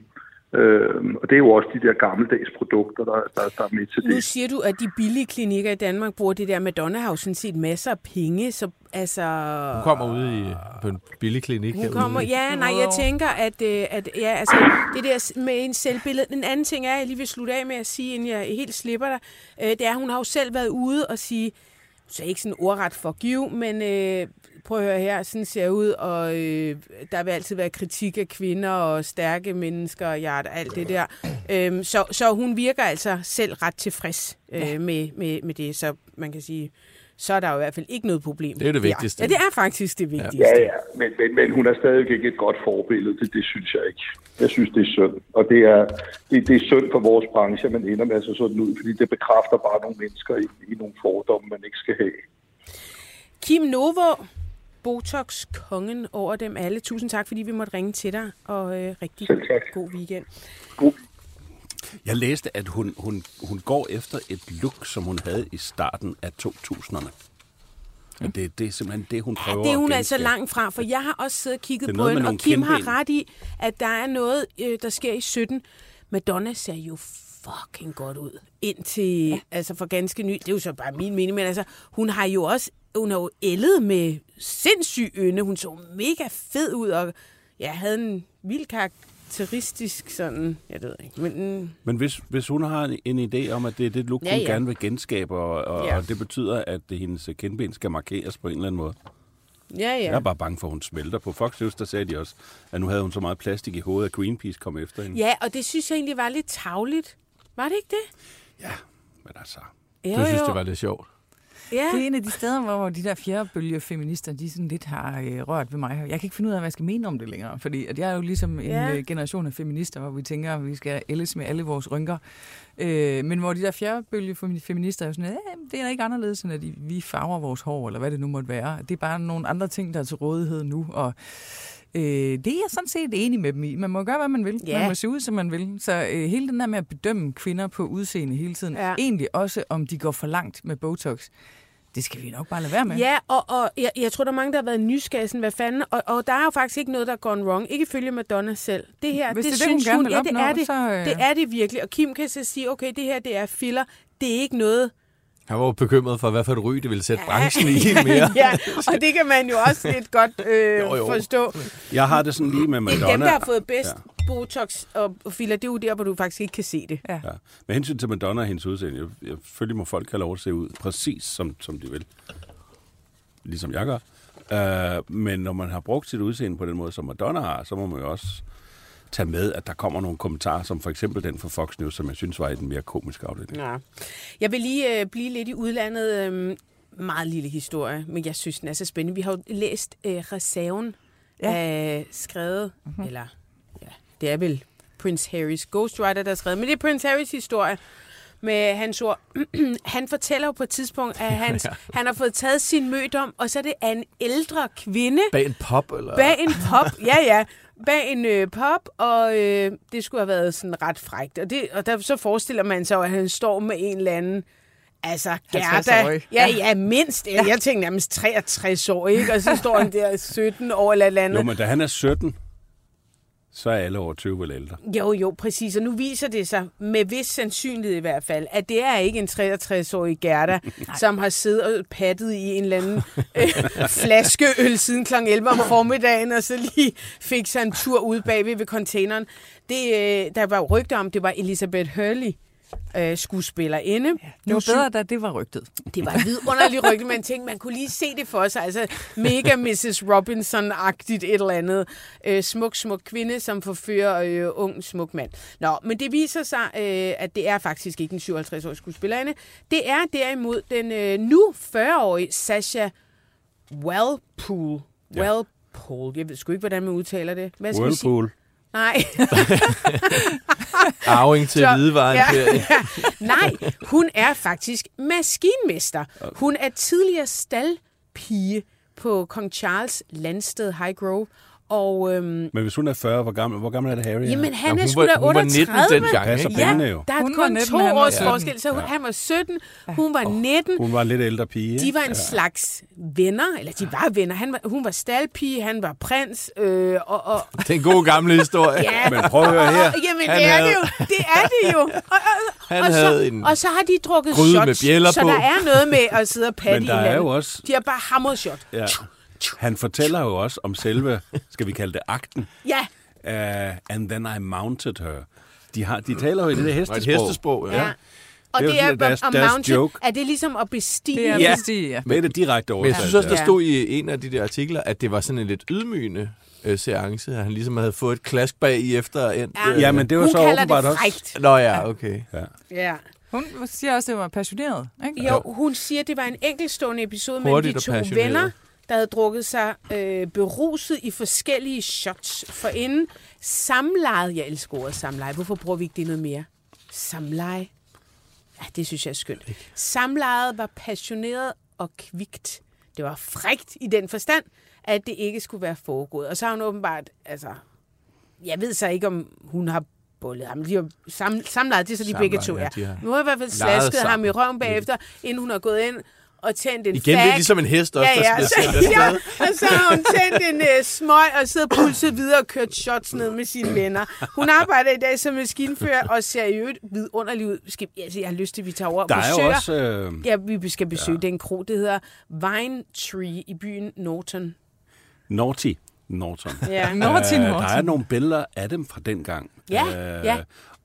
Øh, og det er jo også de der gammeldags produkter, der, der, der er med til Nu det. siger du, at de billige klinikker i Danmark bruger det der. Madonna har jo sådan set masser af penge, så altså... Hun kommer ud i, på en billig klinik. Hun herude. kommer, ja, nej, jeg tænker, at, øh, at ja, altså, det der med en selvbillede. Den anden ting er, jeg lige vil slutte af med at sige, inden jeg helt slipper dig, øh, det er, at hun har jo selv været ude og sige, så ikke sådan ordret for giv, men øh, prøv at høre her, sådan ser jeg ud, og øh, der vil altid være kritik af kvinder og stærke mennesker og hjerte, alt det der. Øhm, så, så hun virker altså selv ret tilfreds øh, med, med, med det, så man kan sige, så er der jo i hvert fald ikke noget problem. Det er det vigtigste. Ja, det er faktisk det vigtigste. Ja, ja, men, men, men hun er stadig ikke et godt forbillede, det, det synes jeg ikke. Jeg synes, det er synd. Og det er, det, det er synd for vores branche, at man ender med at se sådan ud, fordi det bekræfter bare nogle mennesker i, i nogle fordomme, man ikke skal have. Kim Novo, Botox-kongen over dem alle. Tusind tak, fordi vi måtte ringe til dig, og øh, rigtig god weekend. Jeg læste, at hun, hun, hun går efter et look, som hun havde i starten af 2000'erne. Og det, det er simpelthen det, hun prøver Det er at hun altså langt fra, for jeg har også siddet og kigget på hende, og Kim har ret i, at der er noget, øh, der sker i 17. Madonna ser jo fucking godt ud. Indtil, ja. altså for ganske ny, det er jo så bare min mening, men altså, hun har jo også, hun har jo ældet med sindssyg ynde. Hun så mega fed ud, og ja, havde en vild karakteristisk sådan, jeg ved ikke, men mm, Men hvis, hvis hun har en, en idé om, at det er det look, Ja, hun ja. gerne vil genskabe, og, og, Ja. og det betyder, at det, hendes kindben skal markeres på en eller anden måde. ja, Ja. Jeg er bare bange for, at hun smelter. På Fox News, der sagde de også, at nu havde hun så meget plastik i hovedet, at Greenpeace kom efter hende. Ja, og det synes jeg egentlig var lidt tavligt. Var det ikke det? ja men altså... Jo, Du synes, jo. det var lidt sjovt. Ja. Det er en af de steder, hvor de der fjerdebølge feminister, de sådan lidt har øh, rørt ved mig. Jeg kan ikke finde ud af, hvad jeg skal mene om det længere, fordi at jeg er jo ligesom en Ja. øh, generation af feminister, hvor vi tænker, at vi skal ældes med alle vores rynker. Øh, men hvor de der fjerdebølge femi- feminister er jo sådan, at det er da ikke anderledes, end at vi farver vores hår, eller hvad det nu måtte være. Det er bare nogle andre ting, der er til rådighed nu, og Øh, det er jeg sådan set enig med dem i. Man må gøre, hvad man vil. Ja. Man må se ud, som man vil. Så øh, hele den der med at bedømme kvinder på udseende hele tiden, Ja. egentlig også om de går for langt med Botox, det skal vi nok bare lade være med. Ja, og, og jeg, jeg tror, der er mange, der har været nysgerrige, sådan, hvad fanden, og, og der er jo faktisk ikke noget, der er gone wrong. Ikke ifølge Madonna selv. Det her, Hvis det, det er det, hun synes gerne hun, ja, det opnå, er det, så, øh. det er det virkelig. Og Kim kan så sige, okay, det her, det er filler. Det er ikke noget... Han var jo bekymret for, hvad for et ry det ville sætte branchen i mere. ja, og det kan man jo også lidt godt øh, Jo, jo. forstå. Jeg har det sådan lige med Madonna. Dem, der har fået bedst ja. Botox og, filler, det er jo der, hvor du faktisk ikke kan se det. Ja. Ja. Med hensyn til Madonna og hendes udseende, jeg, jeg, selvfølgelig må folk have lov at se ud præcis som, som de vil. Ligesom jeg gør. Uh, men når man har brugt sit udseende på den måde, som Madonna har, så må man jo også tage med, at der kommer nogle kommentarer, som for eksempel den fra Fox News, som jeg synes var i den mere komiske afdeling. Ja. Jeg vil lige øh, blive lidt i udlandet. Øh, meget lille historie, men jeg synes, den er så spændende. Vi har jo læst øh, Reserven, ja. Ja. øh, skrevet, mm-hmm. eller ja, det er vel Prince Harrys ghostwriter, der har skrevet, men det er Prince Harrys historie med hans ord. han fortæller jo på et tidspunkt, at hans, han har fået taget sin mødom, og så er det af en ældre kvinde, Bag en pop, eller? Bag en pop, ja ja. Bag en øh, pop, og øh, det skulle have været sådan ret frægt. Og, det, og der, så forestiller man sig, at han står med en eller anden, altså Gerda. 50-årig. Ja, ja, mindst. Ja. Jeg tænkte nærmest 63 år, ikke? Og så står han der 17 år eller et eller andet. Jo, men da han er 17, så er alle over 20 vel ældre. Jo, jo, præcis. Og nu viser det sig, med vis sandsynlighed i hvert fald, at det er ikke en 63-årig Gerda, som har siddet og pattet i en eller anden øh, flaskeøl siden kl. 11 om formiddagen, og så lige fik sig en tur ud bagved ved containeren. Det, øh, der var rygter om, det var Elisabeth Hurley, øh, skuespillerinde. Det var bedre, da det var rygtet. Det var et vidunderligt rygte, man tænkte, man kunne lige se det for sig. Altså mega Mrs. Robinson-agtigt et eller andet. Øh, smuk, smuk kvinde, som forfører øh, ung, smuk mand. Nå, men det viser sig, øh, at det er faktisk ikke en 57-årig skuespillerinde. Det er derimod den øh, nu 40-årige Sasha Wellpool. Ja. Wellpool. Jeg ved sgu ikke, hvordan man udtaler det. Hvad skal? Whirlpool. Nej. Arving til Så- hvidevejen. Ja, Ja. Nej, hun er faktisk maskinmester. Hun er tidligere staldpige på Kong Charles landsted Highgrove. Og øhm, Men hvis hun er 40, hvor gammel, hvor gammel er det Harry? jamen, han hun er sgu var- da hun var 38. 19 dengang, ikke? Ja, jo. der er Hun kun 19, to års 17. forskel, så hun, han var 17, hun var 19. Hun var en lidt ældre pige. De var en slags venner, eller de var venner. Han var, hun var staldpige, han var prins, øh, og, og, Det er en god gammel historie. Ja, Men prøv at høre her. Jamen, Han det er havde- det jo. Det er det jo. Og, og, Han og, havde så, en og så har de drukket shots, med så på. der er noget med at sidde og patte Men i der er jo også... De har bare hamret shot. Ja. Han fortæller jo også om selve, skal vi kalde det akten, Ja, uh, and then I mounted her. De, har, de taler jo i det der Og et hestesprog. hestesprog, ja. ja. Og Det er det er, sådan, deres- at deres joke. er det ligesom at bestige. Det er Ja. ja. ja. Med det direkte Men jeg oversat. synes også, der stod i en af de der artikler, at det var sådan en lidt ydmygende øh, seance, at han ligesom havde fået et klask bag i efter endt. Ja. øh, Ja, men det var Hun så åbenbart det også... frægt. Nå ja, okay. Ja. Ja. Hun siger også, at det var passioneret. Ikke? Jo, hun siger, at det var en enkeltstående episode mellem de to passioneret. venner, der havde drukket sig øh, beruset i forskellige shots for inden. Samlejet, jeg elsker ordet samleje. Hvorfor bruger vi ikke det noget mere? Samleje. Ja, det synes jeg er skønt. Samlejet var passioneret og kvikt. Det var frægt i den forstand, at det ikke skulle være foregået. Og så har hun åbenbart, altså, jeg ved så ikke, om hun har bullet ham. De har sam, samlejet, det er så de Samlejet, begge to ja, har Nu har i hvert fald slasket ham i røven bagefter, inden hun har gået ind og tændt en Igen, fag. det er ligesom en hest også, Ja, ja, der så, bliver sendt ja, og så har hun tændt en uh, smøg og sidder pulset videre og kørt shots ned med sine venner. Hun arbejder i dag som maskinfører og ser i øvrigt vidunderligt ud. Skal, altså, jeg har lyst til, at vi tager over og Der er jo besøger. også... Øh, Ja, vi skal besøge ja. den kro, det hedder Vine Tree i byen Norton. Naughty Norton. Ja. Norton, Øh, Norton. der er nogle billeder af dem fra dengang. Ja, øh, ja.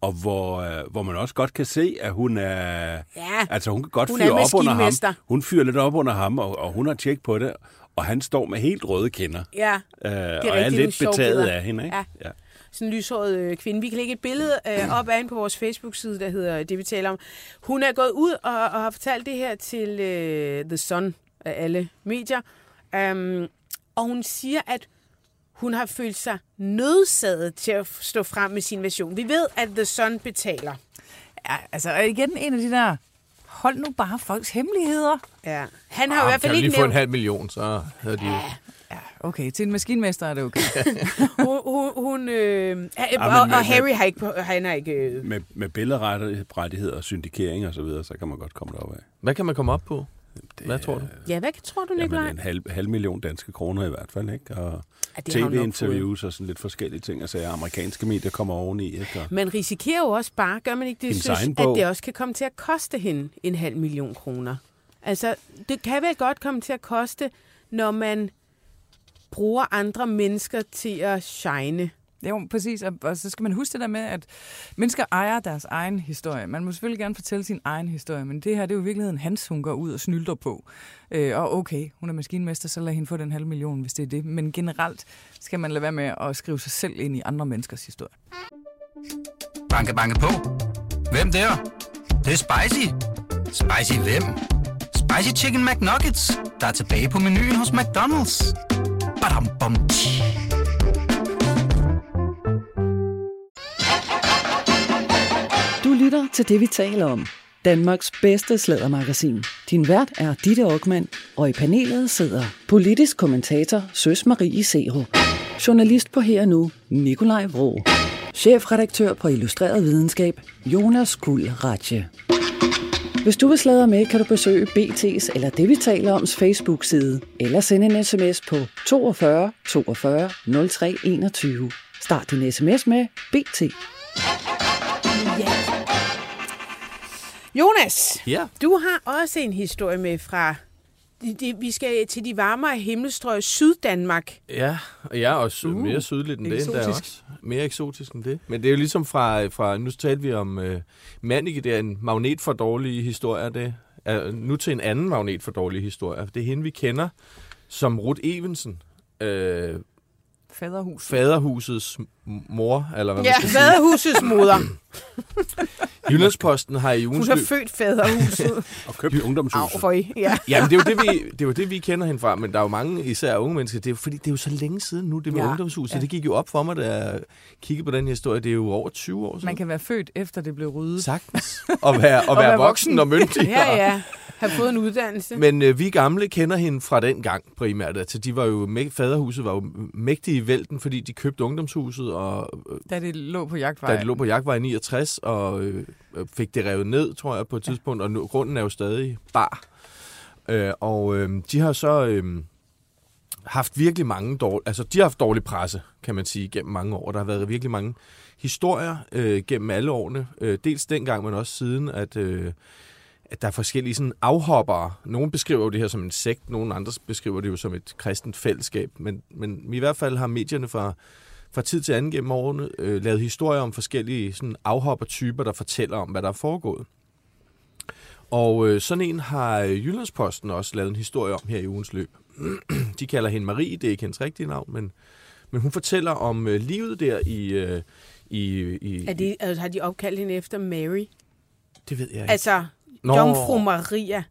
Og hvor, øh, hvor man også godt kan se, at hun er... Ja, Altså, hun kan godt Hun fyre er op under ham. Hun fyrer lidt op under ham, og, og hun har tjek på det. Og han står med helt røde kinder. ja. Øh, og er rigtig nogle lidt betaget af hende, ikke? Ja. ja. sådan en lyshåret øh, kvinde. Vi kan lægge et billede øh, op af hende på vores Facebook-side, der hedder det, vi taler om. Hun er gået ud og, og har fortalt det her til øh, The Sun af alle medier. Um, og hun siger, at hun har følt sig nødsaget til at stå frem med sin version. Vi ved, at The Sun betaler. Ja, altså og igen en af de der, hold nu bare folks hemmeligheder. Ja. Han har i Ah, hvert fald ikke lige få en nævnt... halv million, så havde de. Ja, okay, til en maskinmester er det okay. Hun, hun, hun, øh, men- og, og men- Harry har ikke... Han har ikke øh, Med, med billedrettigheder og syndikering og så videre, så kan man godt komme derop af. Hvad kan man komme op på? Hvad tror du? ja, hvad tror du, Nikolaj? Jamen, en halv, halv million danske kroner i hvert fald, ikke? Og Tv-interviews og sådan lidt forskellige ting. Altså, amerikanske medier kommer oveni, ikke? Og Man risikerer jo også bare, gør man ikke det, synes, at det også kan komme til at koste hende en halv million kroner. Altså, det kan vel godt komme til at koste, når man bruger andre mennesker til at shine. Jo, præcis. Og, og så skal man huske det der med, at mennesker ejer deres egen historie. Man må selvfølgelig gerne fortælle sin egen historie, men det her det er jo i virkeligheden hans, hun går ud og snylder på. Øh, og okay, hun er maskinmester, så lad hende få den halve million, hvis det er det. Men generelt skal man lade være med at skrive sig selv ind i andre menneskers historie. Banke, banke på. Hvem der? Det, det er spicy. Spicy hvem? Spicy Chicken McNuggets, der er tilbage på menuen hos McDonald's. Badum, bom, tji. Lytter til det, vi taler om. Danmarks bedste slædermagasin. Din vært er Ditte Aukmann, og i panelet sidder politisk kommentator Søs Marie Sero, journalist på Her og Nu, Nikolaj Vrå, chefredaktør på Illustreret Videnskab, Jonas Kuld Ratje. Hvis du vil sladre med, kan du besøge BT's eller det, vi taler oms Facebook-side, eller sende en sms på 42 42 03 21. Start din sms med BT. Jonas, Ja. du har også en historie med fra... Vi skal til de varmere himmelstrøg Syddanmark. Ja, og jeg er også uh, mere sydligt end det, der eksotisk. også. Mere eksotisk end det. Men det er jo ligesom fra, fra nu talte vi om uh, Manike, det er en magnet for dårlige historier. Det er nu til en anden magnet for dårlige historier. Det er hende, vi kender som Ruth Evensen. Øh, Faderhus. faderhusets mor, eller hvad Ja, man skal sige. faderhusets moder. Jyllandsposten har i Hun ugens har løb... født faderhuset. Og købt ungdomshuset. Au, for I. Ja. Jamen, det er, jo det, vi, det er jo det, vi kender hende fra, men der er jo mange, især unge mennesker, det er jo, fordi det er jo så længe siden nu, det med Ja, ungdomshuset. ja. Det gik jo op for mig, da jeg kiggede på den historie. Det er jo over 20 år siden. Man kan være født efter det blev ryddet. Sagtens. Og være, og være være voksen og myndig. ja, ja. Har fået en uddannelse. Men øh, vi gamle kender hende fra den gang primært. Altså, de var jo, faderhuset var jo mægtige i vælten, fordi de købte ungdomshuset, og øh, Da det lå på jagtvej. da det lå på jagtvej 69, og øh, øh, fik det revet ned, tror jeg, på et tidspunkt, og nu, grunden er jo stadig bar. Øh, og øh, de har så øh, haft virkelig mange dårlige, altså de har haft dårlig presse, kan man sige, gennem mange år. Der har været virkelig mange historier øh, gennem alle årene. Øh, dels dengang, men også siden, at, øh, at der er forskellige sådan afhoppere. Nogle beskriver jo det her som en sekt, nogle andre beskriver det jo som et kristent fællesskab. Men, men i hvert fald har medierne fra, fra tid til anden gennem årene øh, lavet historier om forskellige sådan afhoppertyper, der fortæller om, hvad der er foregået. Og øh, sådan en har øh, Jyllandsposten også lavet en historie om her i ugens løb. De kalder hende Marie, det er ikke hendes rigtige navn, men, men hun fortæller om øh, livet der i... Øh, i, i Er det, altså, har de opkaldt hende efter Mary? det ved jeg ikke. Altså, Nå. Jomfru Maria.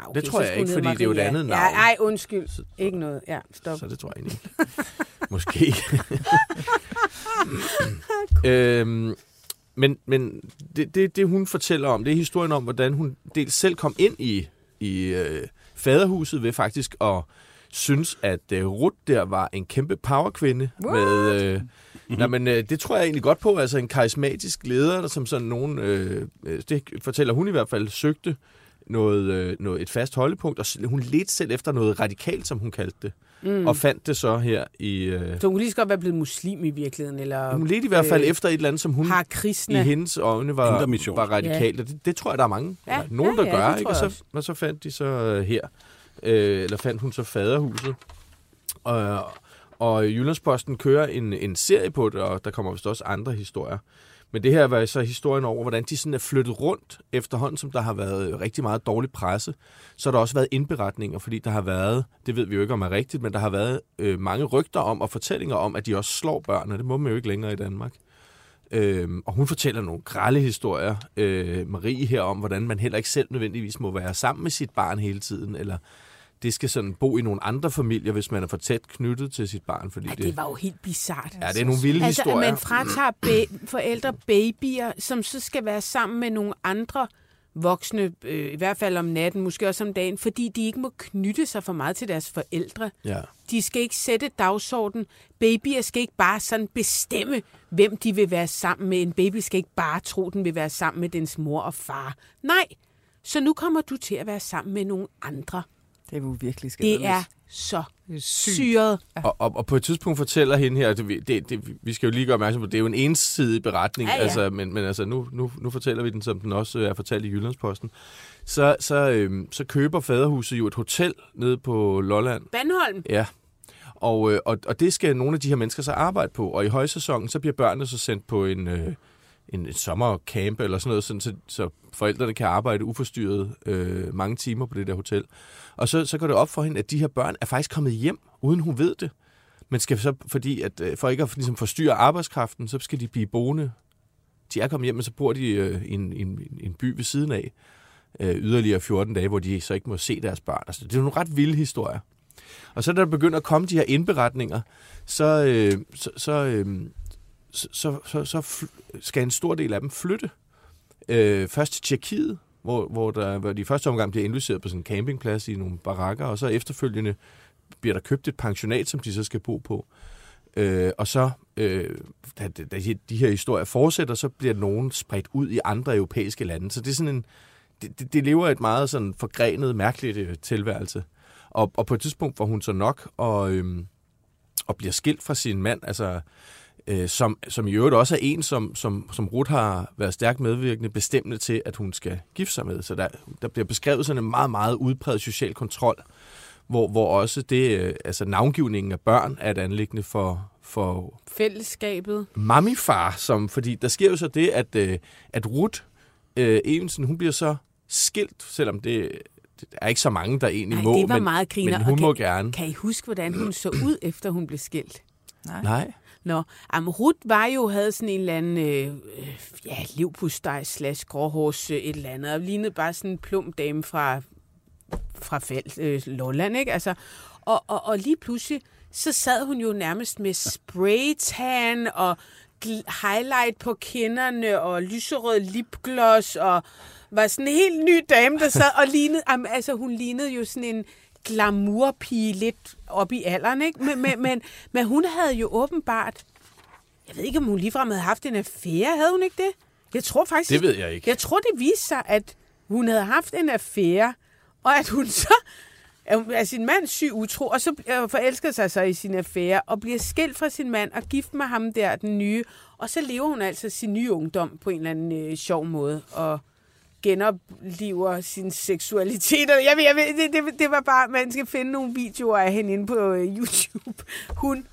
Ah, Det tror jeg ikke, fordi hedde det er jo et Maria. andet Ja, navn. ej, undskyld. Så- Ikke noget. Ja, stop. Så det tror jeg egentlig ikke. Måske. øhm, men men det, det, det, hun fortæller om, det er historien om, hvordan hun dels selv kom ind i, i øh, faderhuset ved faktisk at synes, at øh, Ruth der var en kæmpe powerkvinde. Med, øh, nej, men, øh, det tror jeg egentlig godt på. Altså en karismatisk leder, der som sådan nogen, øh, øh, det fortæller hun i hvert fald, søgte øh, noget, et fast holdepunkt, og hun ledte selv efter noget radikalt, som hun kaldte det. Mm. Og fandt det så her i... Øh, Så hun kunne lige så godt være blevet muslim i virkeligheden, eller hun ledte i hvert fald øh, efter et eller andet, som hun har i kristne. hendes øjne var, var radikalt. Og det, det tror jeg, der er mange. Ja, eller nogen, ja, der ja, gør. det ikke? Og så, og så fandt de så øh, her. Øh, eller fandt hun så faderhuset. Og, og Jyllandsposten kører en, en serie på det, og der kommer vist også andre historier. Men det her var så historien over, hvordan de sådan er flyttet rundt efterhånden, som der har været øh, rigtig meget dårlig presse. Så har der også været indberetninger, fordi der har været, det ved vi jo ikke om er rigtigt, men der har været øh, mange rygter om og fortællinger om, at de også slår børn, og det må man jo ikke længere i Danmark. Øhm, og hun fortæller nogle grælde historier, øh, Marie her, om hvordan man heller ikke selv nødvendigvis må være sammen med sit barn hele tiden, eller det skal sådan bo i nogle andre familier, hvis man er for tæt knyttet til sit barn. Fordi Ja, det var jo helt bizart. Ja, det er nogle vilde Altså, historier. man fratager ba- forældre babyer, som så skal være sammen med nogle andre voksne, øh, i hvert fald om natten, måske også om dagen, fordi de ikke må knytte sig for meget til deres forældre. Ja. De skal ikke sætte dagsorden. Babyer skal ikke bare sådan bestemme, hvem de vil være sammen med. En baby skal ikke bare tro, den vil være sammen med dens mor og far. Nej, så nu kommer du til at være sammen med nogle andre. Det er jo virkelig skadeligt. Det er så sygt. syret. Og, og, og på et tidspunkt fortæller hende her, det, det, det, vi skal jo lige gøre opmærksom på, det er jo en ensidig beretning, Ja, ja. Altså, men, men altså, nu, nu, nu fortæller vi den, som den også er fortalt i Jyllandsposten. Så, så, øhm, så køber faderhuset jo et hotel nede på Lolland, Bandholm, Ja, og, øh, og, og det skal nogle af de her mennesker så arbejde på. Og i højsæsonen, så bliver børnene så sendt på en, øh, en, en sommercamp eller sådan noget, sådan, så, så forældrene kan arbejde uforstyrret øh, mange timer på det der hotel. Og så, så går det op for hende, at de her børn er faktisk kommet hjem, uden hun ved det. Men skal så, fordi at, øh, for ikke at ligesom, forstyrre arbejdskraften, så skal de blive boende. De er kommet hjem, men så bor de øh, i en, en, en by ved siden af øh, yderligere 14 dage, hvor de så ikke må se deres børn. Altså, det er nogle ret vilde historier. Og så da der begynder at komme de her indberetninger, så, øh, så, så, øh, så, så, så, så fl- skal en stor del af dem flytte. Øh, først til Tjekkiet, hvor, hvor, der, hvor de første omgang bliver indlogeret på sådan en campingplads i nogle barakker, og så efterfølgende bliver der købt et pensionat, som de så skal bo på. Øh, og så, øh, da, da de her historier fortsætter, så bliver nogen spredt ud i andre europæiske lande. Så det er sådan en, det, det, lever et meget sådan forgrenet, mærkeligt øh, tilværelse. Og, og på et tidspunkt får hun så nok og, øhm, og bliver skilt fra sin mand, altså, øh, som, som i øvrigt også er en, som, som, som Ruth har været stærkt medvirkende bestemmende til, at hun skal gifte sig med. Så der, der bliver beskrevet sådan en meget, meget udpræget social kontrol, hvor, hvor også det, øh, altså navngivningen af børn er et anlæggende for, for fællesskabet. mammifar, som, fordi der sker jo så det, at, øh, at Ruth øh, Evensen, hun bliver så skilt, selvom det, det er ikke så mange, der egentlig Nej, må, det var men, meget griner. men hun Og må kan, gerne. Kan I huske, hvordan hun så ud, efter hun blev skilt? Nej. Nå, Am Ruth var jo, havde sådan en eller anden, øh, øh ja, livpostej slash gråhårs øh, et eller andet, og lignede bare sådan en plum dame fra, fra felt, øh, Lolland, ikke? Altså, og, og, og lige pludselig, så sad hun jo nærmest med spraytan og highlight på kinderne og lyserød lipgloss og var sådan en helt ny dame, der sad og lignede, altså hun lignede jo sådan en glamourpige lidt op i alderen, ikke? Men, men, men, men hun havde jo åbenbart, jeg ved ikke, om hun ligefrem havde haft en affære, havde hun ikke det? Jeg tror faktisk... Det ved jeg ikke. Jeg tror, det viste sig, at hun havde haft en affære, og at hun så er sin mand syg utro, og så øh, forelsker sig så i sin affære, og bliver skilt fra sin mand, og gift med ham der, den nye, og så lever hun altså sin nye ungdom på en eller anden øh, sjov måde, og genopliver sin seksualitet. Jeg ved, jeg ved, det, det, det var bare, man skal finde nogle videoer af hende inde på øh, YouTube. Hun,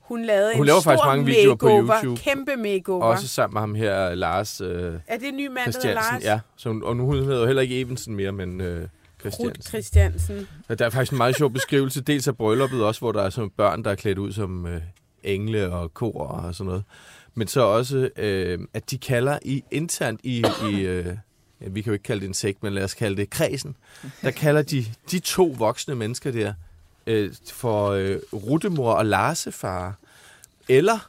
hun lavede Hun en laver stor faktisk mange videoer på YouTube. Kæmpe makeover. Også sammen med ham her, Lars øh, er det en ny mand, der. Lars? Ja, så hun, og nu hun hedder jo heller ikke Evensen mere, men øh, Ruth Christiansen. Og der er faktisk en meget sjov beskrivelse, dels af brylluppet også, hvor der er sådan børn, der er klædt ud som øh, engle og kor og sådan noget. Men så også, øh, at de kalder i internt i, i øh, ja, vi kan jo ikke kalde det en sekt, men lad os kalde det kredsen, der kalder de de to voksne mennesker der øh, for øh, Ruttemor og Larsefar, eller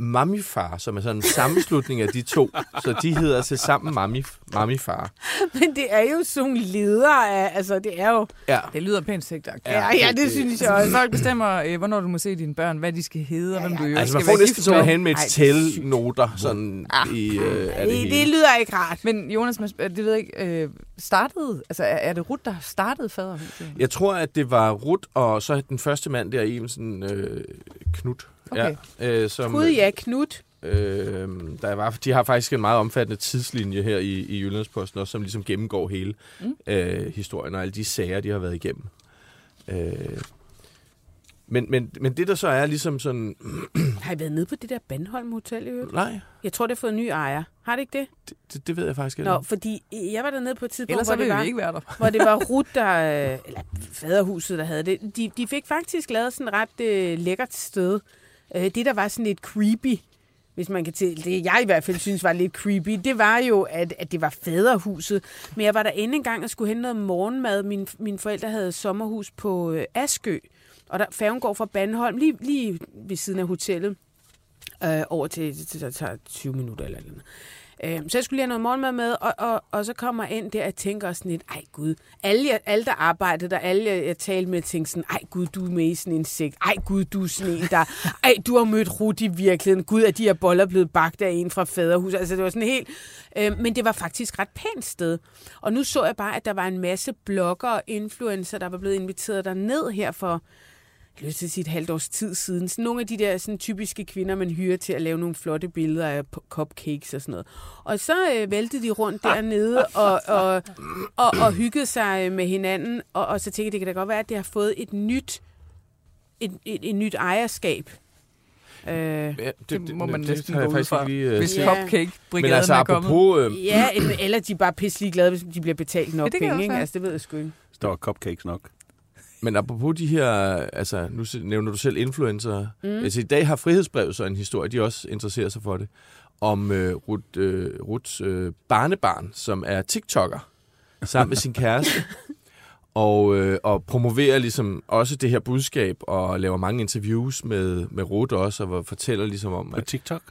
Mamifar, som er sådan en sammenslutning af de to. Så de hedder til sammen Mami, Mamifar. Men det er jo sådan ledere af, altså det er jo... Ja. Det lyder pænt sigtagtigt. Ja, ja, det synes jeg også. Folk bestemmer, øh, hvornår du må se dine børn, hvad de skal hedde, og hvem du jo Altså, skal man får næsten sådan med. hen med et det er tæl-noter, sådan i, øh, af det Det, det lyder ikke rart. Men Jonas, man det ved jeg ikke, øh, startede, altså er, er det Ruth, der startede faderhuset? Jeg tror, at det var Rut, og så den første mand der, Evensen øh, Knut. Okay. Ja, øh, som, Gud ja, Knut. Øh, der var, de har faktisk en meget omfattende tidslinje her i, i Jyllandsposten, også, som ligesom gennemgår hele mm. øh, historien og alle de sager, de har været igennem. Øh, men, men, men det der så er ligesom sådan... Har I været nede på det der Bandholm Hotel i øvrigt? Nej, Jeg tror, det har fået en ny ejer. Har det ikke det? det, det, det ved jeg faktisk ikke. Nå, fordi jeg var dernede på et tidspunkt, Ellers hvor så det, var, ikke være der. hvor det var Ruth, der, øh, eller faderhuset, der havde det. De, de fik faktisk lavet sådan et ret øh, lækkert sted. Øh, det, der var sådan lidt creepy, hvis man kan til, det jeg i hvert fald synes var lidt creepy, det var jo, at, at det var faderhuset. Men jeg var der endnu en gang og skulle hente noget morgenmad. Min, mine forældre havde sommerhus på øh, Askø, og der, færgen går fra Bandholm lige, lige ved siden af hotellet øh, over til, til, det tager 20 minutter eller noget. Øh, så jeg skulle lige have noget morgenmad med, og, og, og så kommer jeg ind der og tænker sådan lidt, ej gud, alle, jeg- alle der arbejdede der, alle jeg, jeg talte med, tænkte sådan, ej gud, du er med i sådan en sigt, ej gud, du er sådan en, der, ej, du har mødt Rudi i virkeligheden, gud, at de her boller er blevet bagt af en fra faderhus, altså det var sådan helt, øh, men det var faktisk ret pænt sted. Og nu så jeg bare, at der var en masse blogger og influencer, der var blevet inviteret der ned her for, lyst til at sige et halvt års tid siden. Sådan nogle af de der sådan, typiske kvinder, man hyrer til at lave nogle flotte billeder af cupcakes og sådan noget. Og så øh, væltede de rundt dernede og, og, og, og hyggede sig med hinanden. Og, og så tænkte jeg, det kan da godt være, at det har fået et nyt, et, et, et nyt ejerskab. Øh, Ja, Det, må man det næsten jeg gå ud faktisk fra, ikke lige, øh, hvis. Ja. cupcake-brigaden Men altså er kommet. apropos... Øh, ja, eller- de er bare pisselig glade, hvis de bliver betalt nok Ja, det penge. Ikke? Altså, det ved jeg sgu ikke. Var cupcakes nok. Men apropos de her, altså nu nævner du selv influencer. Mm. Altså i dag har Frihedsbrevet så en historie, de også interesserer sig for det, om øh, Ruth, øh, Ruths øh, barnebarn, som er TikToker, sammen med sin kæreste. Og, øh, og promoverer ligesom også det her budskab, og laver mange interviews med, med Ruth også, og fortæller ligesom om, På at, TikTok?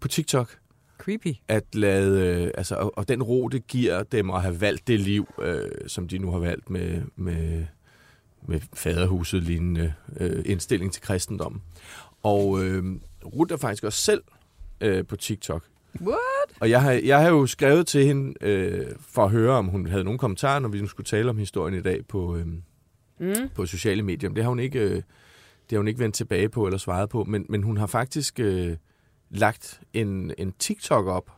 på TikTok, Creepy. at lade, øh, altså, og, og den ro, det giver dem at have valgt det liv, øh, som de nu har valgt med, med, med faderhuset lignende øh, indstilling til kristendommen. Og øh, Ruth er faktisk også selv øh, på TikTok. What? Og jeg har, jeg har jo skrevet til hende øh, for at høre, om hun havde nogle kommentarer, når vi nu skulle tale om historien i dag på, øh, Mm. på sociale medier. Men det har hun ikke, øh, det har hun ikke vendt tilbage på eller svaret på. Men, men hun har faktisk øh, lagt en, en TikTok op,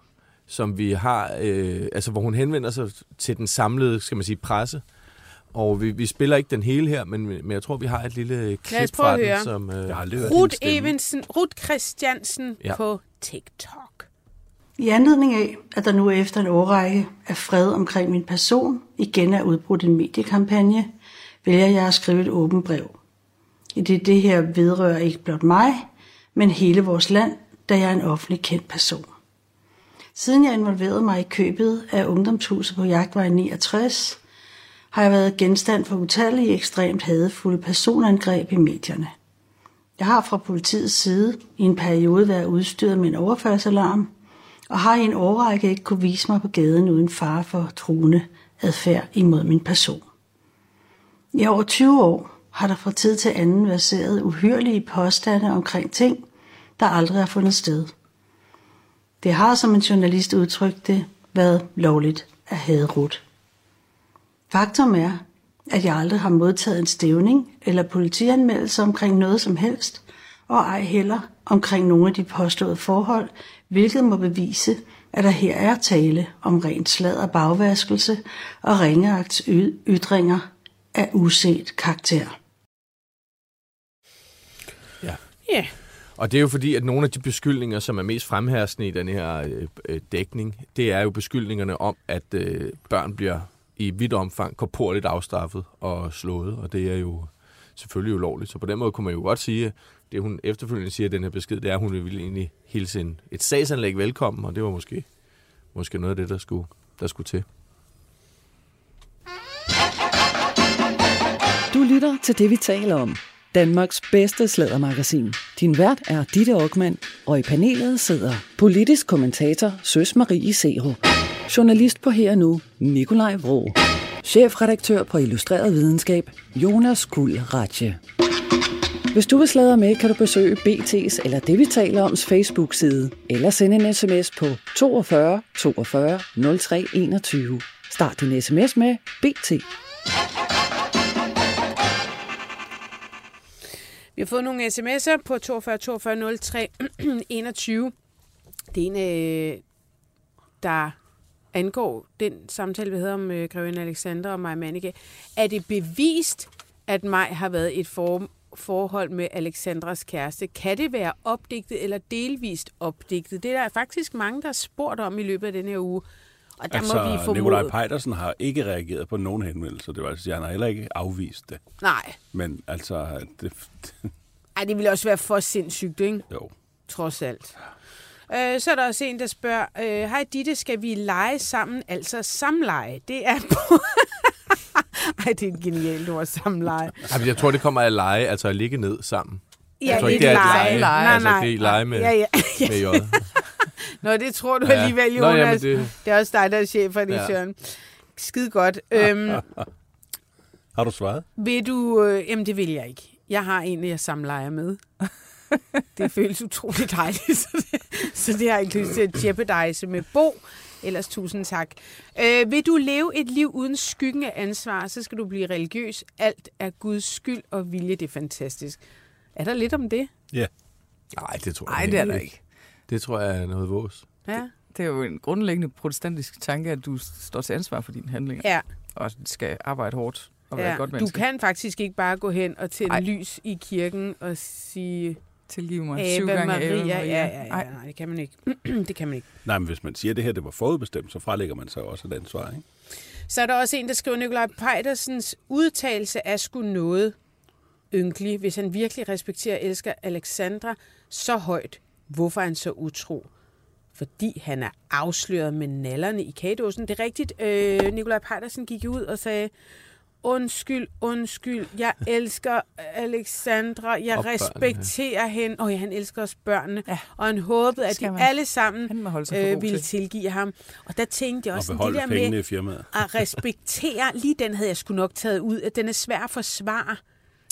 som vi har, øh, altså hvor hun henvender sig til den samlede, skal man sige, presse. Og vi, vi spiller ikke den hele her, men, men jeg tror, vi har et lille klip prøve fra at den, høre. som... Øh, Jeg har Ruth. Evensen, Ruth Christiansen Ja. ja. på TikTok. I anledning af, at der nu efter en årrække af fred omkring min person igen er udbrudt en mediekampagne, vælger jeg at skrive et åbent brev. I det det her vedrører ikke blot mig, men hele vores land, da jeg er en offentlig kendt person. Siden jeg involverede mig i købet af ungdomshuset på Jagtvej 69, har jeg været genstand for utallige ekstremt hadefulde personangreb i medierne. Jeg har fra politiets side i en periode været udstyret med en overfaldsalarm, og har i en årrække ikke kunne vise mig på gaden uden fare for truende adfærd imod min person. I over 20 år har der fra tid til anden verseret uhyrlige påstande omkring ting, der aldrig har fundet sted. Det har, som en journalist udtrykte det, været lovligt at have rut. Faktum er, at jeg aldrig har modtaget en stævning eller politianmeldelse omkring noget som helst, og ej heller omkring nogle af de påståede forhold, hvilket må bevise, at der her er tale om rent slad og bagvaskelse og ringeagts ytringer af uset karakter. Ja, Og det er jo fordi, at nogle af de beskyldninger, som er mest fremherskende i den her øh, øh, dækning, det er jo beskyldningerne om, at øh, børn bliver i vidt omfang korporligt afstraffet og slået, og det er jo selvfølgelig ulovligt. Så på den måde kunne man jo godt sige, at det hun efterfølgende siger i den her besked, det er, at hun ville egentlig hilse en, et sagsanlæg velkommen, og det var måske, måske noget af det, der skulle, der skulle til. Du lytter til det, vi taler om. Danmarks bedste slædermagasin. Din vært er Ditte Aukmann, og i panelet sidder politisk kommentator Søs Marie Serup. Journalist på Her og Nu, Nikolaj Vrå. Chefredaktør på Illustreret Videnskab, Jonas Kuld Ratje. Hvis du vil sladre med, kan du besøge BT's eller det, vi taler oms Facebook-side, eller sende en sms på 42 42 03 21. Start din sms med BT. Vi har fået nogle sms'er på 42 42 03 21. Det er en, øh, der angår den samtale, vi havde om øh, Grevinde Alexander og Maja Manike. Er det bevist, at Maj har været et for, forhold med Alexandras kæreste? Kan det være opdigtet eller delvist opdigtet? Det er der faktisk mange, der har spurgt om i løbet af den her uge. Og der altså, må vi formode... Nikolaj Pejdersen har ikke reageret på nogen henvendelser. Det vil altså han har heller ikke afvist det. Nej. Men altså, det, Ej, det ville også være for sindssygt, ikke? jo. Trods alt. Øh, så er der også en, der spørger, øh, hej Ditte, skal vi lege sammen? Altså samleje. Det er på... Ej, det er et genialt ord, samleje. Jeg tror, det kommer af lege, altså at ligge ned sammen. Ja, jeg tror ikke det er lege. et Nej, lege. altså, nej. det er lege med, Ja, ja. med J. Nå, det tror du Ja. alligevel, Nå, Jonas. jamen, det... det- det er også dig, der er chef for det, ja. Søren. Skide godt. Øhm, Har du svaret? vil du... Øh, jamen, det vil jeg ikke. Jeg har en, jeg samlejer med. det føles utroligt dejligt, så det, så det har jeg ikke lyst til at jeopardize med Bo. Ellers tusind tak. Øh, vil du leve et liv uden skyggen af ansvar, så skal du blive religiøs. Alt er Guds skyld og vilje. Det er fantastisk. Er der lidt om det? Ja. Nej, det tror jeg Nej, det er der ikke. Det tror jeg er noget vås. Ja. Det er jo en grundlæggende protestantisk tanke, at du står til ansvar for dine handlinger. Ja. Og skal arbejde hårdt og være et godt du menneske. kan faktisk ikke bare gå hen og tænde Ej. lys i kirken og sige Tilgive mig syv Ave gange Maria. Ave Maria. Ja, ja, ja, Ej, nej, det kan man ikke. det kan man ikke. Nej, men hvis man siger, at det her det var forudbestemt, så frelægger man sig også et ansvar, ikke? Så er der også en, der skriver, Nikolaj Pejdersens udtalelse er sgu noget ynkelig. Hvis han virkelig respekterer og elsker Alexandra så højt, hvorfor er han så utro? Fordi han er afsløret med nallerne i kagedåsen. Det er rigtigt. Øh, Nikolaj Pejdersen gik ud og sagde, undskyld, undskyld, jeg elsker Alexandra, jeg Og børnene. respekterer hende, og ja, han elsker også børnene, Ja. og han håbede, at de man. alle sammen øh, ville til. tilgive ham. Og der tænkte jeg Og også, sådan, det der med firmaet. at respektere, lige den havde jeg sgu nok taget ud, at den er svær at forsvare.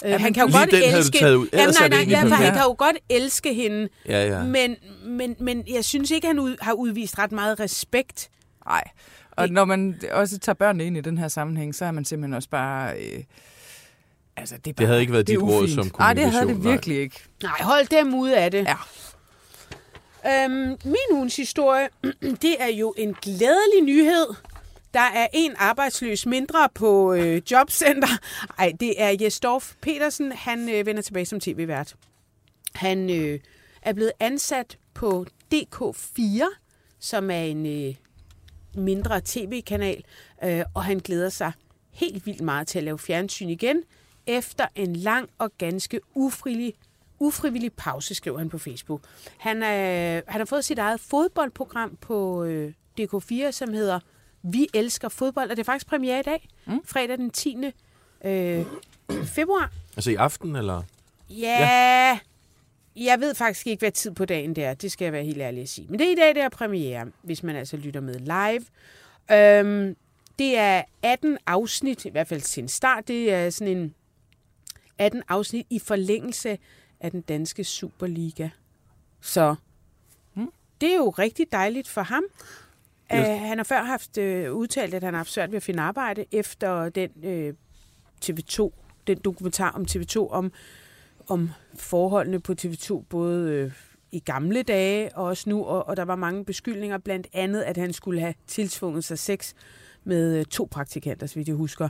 Øh, han kan jo godt elske... taget ud, Jamen, nej, nej, egentlig ja, for han kan jo godt elske hende, Ja, ja. men, men, men jeg synes ikke, han ud, har udvist ret meget respekt. Nej. Og når man også tager børnene ind i den her sammenhæng, så er man simpelthen også bare... Øh, altså, det, er bare, havde ikke været det dit råd ufint. som Nej, det havde det kommunikation, nej. virkelig ikke. Nej, hold dem ude af det. Ja. Øhm, min ugens historie, det er jo en glædelig nyhed. Der er en arbejdsløs mindre på øh, jobcenter. Ej, det er Jesdorf Petersen. Han øh, vender tilbage som tv-vært. Han øh, er blevet ansat på DK4, som er en øh, mindre tv-kanal, øh, og han glæder sig helt vildt meget til at lave fjernsyn igen, efter en lang og ganske ufrivillig, ufrivillig pause, skriver han på Facebook. Han, øh, han har fået sit eget fodboldprogram på øh, DK4, som hedder Vi elsker fodbold, og det er faktisk premiere i dag, mm. fredag den 10. Øh, februar. Altså i aften, eller? Ja, ja, jeg ved faktisk ikke, hvad tid på dagen det er. Det skal jeg være helt ærlig at sige. Men det er i dag, det er premiere, hvis man altså lytter med live. Øhm, det er 18 afsnit, i hvert fald til en start. Det er sådan en 18 afsnit i forlængelse af den danske Superliga. Så det er jo rigtig dejligt for ham. Uh, han har før haft uh, udtalt, at han har haft svært ved at finde arbejde efter den uh, TV2, den dokumentar om TV2 om, om forholdene på TV2, både øh, i gamle dage og også nu, og, og der var mange beskyldninger, blandt andet, at han skulle have tilsvunget sig sex med øh, to praktikanter, så vidt jeg husker.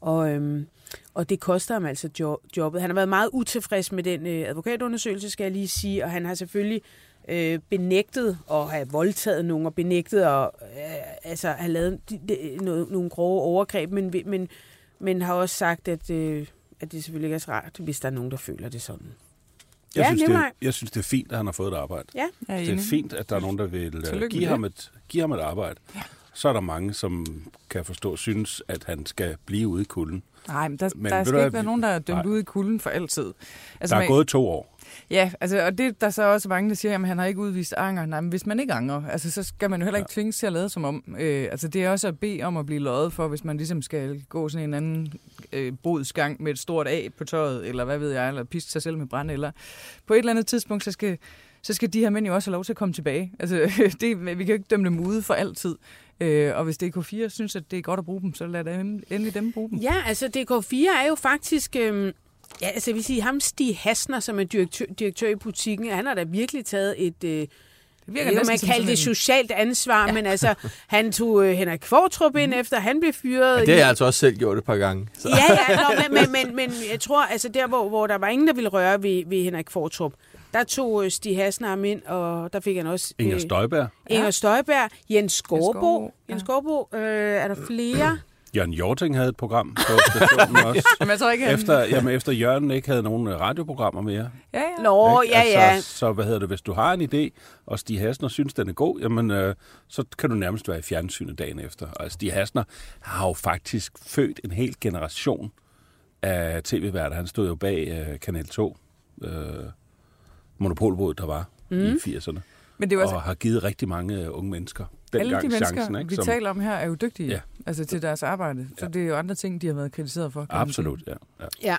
Og, øhm, og det koster ham altså jo, jobbet. Han har været meget utilfreds med den øh, advokatundersøgelse, skal jeg lige sige, og han har selvfølgelig øh, benægtet at have voldtaget nogen, og benægtet at øh, altså, have lavet de, de, no, nogle grove overgreb, men, men, men har også sagt, at, øh, at det selvfølgelig ikke er så rart, hvis der er nogen, der føler det sådan. Jeg, Ja, synes, det, jeg synes, det er fint, at han har fået et arbejde. Ja, Jeg er Det er enig. fint, at der er nogen, der vil Tillykke give ham, et, give ham et arbejde. Ja. Så er der mange, som kan forstå, synes, at han skal blive ude i kulden. Nej, men der, Men der skal du ikke være nogen, der er dømt nej. ud i kulden for altid. Altså, der er man- gået to år. Ja, altså, og det der er så også mange, der siger, at han har ikke udvist anger. Nej, men hvis man ikke angrer, altså, så skal man jo heller ikke tvinges til at lade som om. Øh, altså, det er også at bede om at blive løjet for, hvis man ligesom skal gå sådan en anden øh, bodsgang med et stort A på tøjet, eller hvad ved jeg, eller piske sig selv med brand, eller på et eller andet tidspunkt, så skal, så skal de her mænd jo også have lov til at komme tilbage. Altså, det, vi kan jo ikke dømme dem ude for altid. Øh, og hvis DK4 synes, at det er godt at bruge dem, så lad dem, endelig dem bruge dem. Ja, altså DK4 er jo faktisk... Øhm, ja, altså jeg vil sige, ham Stig Hasner, som er direktør, direktør i butikken, han har da virkelig taget et... Øh, Det virker man næsten som kalde det socialt ansvar, ja. men altså, han tog øh, Henrik Kvartrup ind efter, han blev fyret. Ja, det har jeg altså også selv gjort et par gange. Så. Ja, ja, nå, men, men, men, men jeg tror, altså der, hvor, hvor der var ingen, der ville røre ved, ved Henrik Kvartrup, der tog øh, Stig Hasner ham ind, og der fik han også... Inger Støjberg, Inger Støjberg, Jens Skorbo. Skorbo, ja. Jens Skorbo, øh, er der flere? Jørgen Jorting havde et program på stationen også. Jamen, jeg tror ikke, han... Efter, jamen, efter Jørgen ikke havde nogen øh, radioprogrammer mere. Ja, ja. Nå, Ikke? ja, ja. Altså, så hvad hedder det, hvis du har en idé, og Stig Hasner synes, den er god, jamen, øh, så kan du nærmest være i fjernsynet dagen efter. Og Stig Hasner har jo faktisk født en hel generation af tv-værter. Han stod jo bag øh, Kanal 2, øh, monopolbådet, der var mm. i 80'erne. Men det er jo altså, Og har givet rigtig mange øh, unge mennesker alle de mennesker, chancen. Ikke? vi taler om her, er jo dygtige Ja. altså, til deres arbejde. Så Ja. det er jo andre ting, de har været kritiseret for. Absolut, ja. ja. Ja,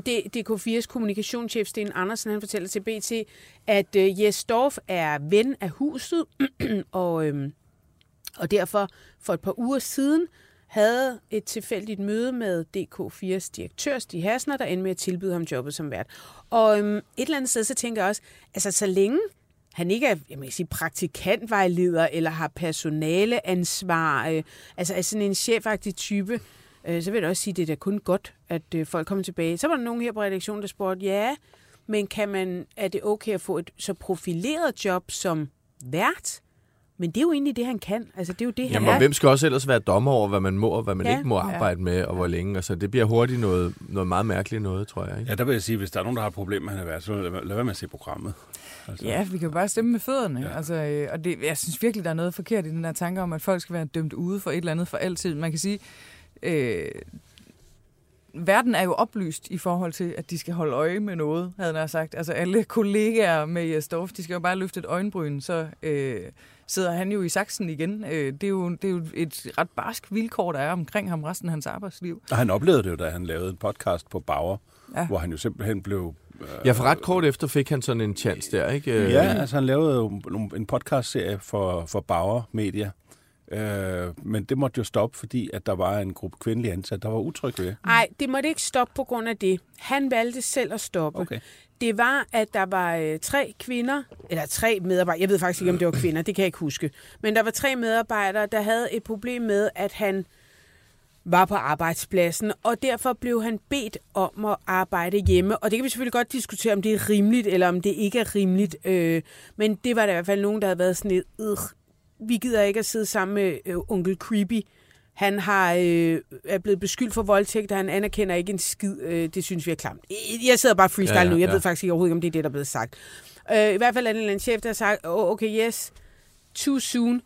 det, DK4's kommunikationschef Sten Andersen, han fortæller til BT, at øh, Jes Dorf er ven af huset, og, øhm, og derfor for et par uger siden havde et tilfældigt møde med DK4's direktør, Stig Hasner, der endte med at tilbyde ham jobbet som vært. Og øhm, et eller andet sted, så tænker jeg også, altså så længe han ikke er jeg vil sige, praktikantvejleder eller har personaleansvar, øh, altså er sådan en chefagtig type, øh, så vil jeg også sige, at det er da kun godt, at øh, folk kommer tilbage. Så var der nogen her på redaktionen, der spurgte, ja, men kan man, er det okay at få et så profileret job som vært? Men det er jo egentlig det, han kan. Altså, det er jo det, Jamen, han og er. hvem skal også ellers være dommer over, hvad man må og hvad man Ja. ikke må arbejde ja. med, og hvor længe. Altså, det bliver hurtigt noget, noget meget mærkeligt noget, tror jeg. Ikke? Ja, der vil jeg sige, hvis der er nogen, der har et problem med, han er så lad, lad være med at se programmet. Altså, Ja, vi kan jo bare stemme med fødderne. Ja. Ja. Altså, øh, og det, jeg synes virkelig, der er noget forkert i den der tanke om, at folk skal være dømt ude for et eller andet for altid. Man kan sige, øh, verden er jo oplyst i forhold til, at de skal holde øje med noget, havde jeg sagt. Altså alle kollegaer med Jes Dorf, de skal jo bare løfte et øjenbryn, så øh, sidder han jo i saksen igen. Øh, det, er jo, det er jo et ret barsk vilkår, der er omkring ham resten af hans arbejdsliv. Og han oplevede det jo, da han lavede en podcast på Bauer, ja. Hvor han jo simpelthen blev... Øh, Ja, for ret kort efter fik han sådan en chance der, ikke? Øh, Ja, altså han lavede jo en podcastserie for, for Bauer Media. Øh, men det måtte jo stoppe, fordi at der var en gruppe kvindelige ansatte, der var utrygge ved. Nej, det måtte ikke stoppe på grund af det. Han valgte selv at stoppe. Okay. Det var, at der var øh, tre kvinder, eller tre medarbejdere, jeg ved faktisk ikke, om det var kvinder, det kan jeg ikke huske, men der var tre medarbejdere, der havde et problem med, at han var på arbejdspladsen, og derfor blev han bedt om at arbejde hjemme. Og det kan vi selvfølgelig godt diskutere, om det er rimeligt, eller om det ikke er rimeligt. Øh, men det var der i hvert fald nogen, der havde været sådan et, øh, vi gider ikke at sidde sammen med øh, onkel Creepy. Han har, øh, er blevet beskyldt for voldtægt, og han anerkender ikke en skid. Øh, det synes vi er klamt. Jeg sidder bare freestyle Ja, ja, nu. Jeg ja. ved faktisk ikke overhovedet, ikke, om det er det, der er blevet sagt. Øh, I hvert fald er det en chef, der har sagt, oh, okay, yes, too soon.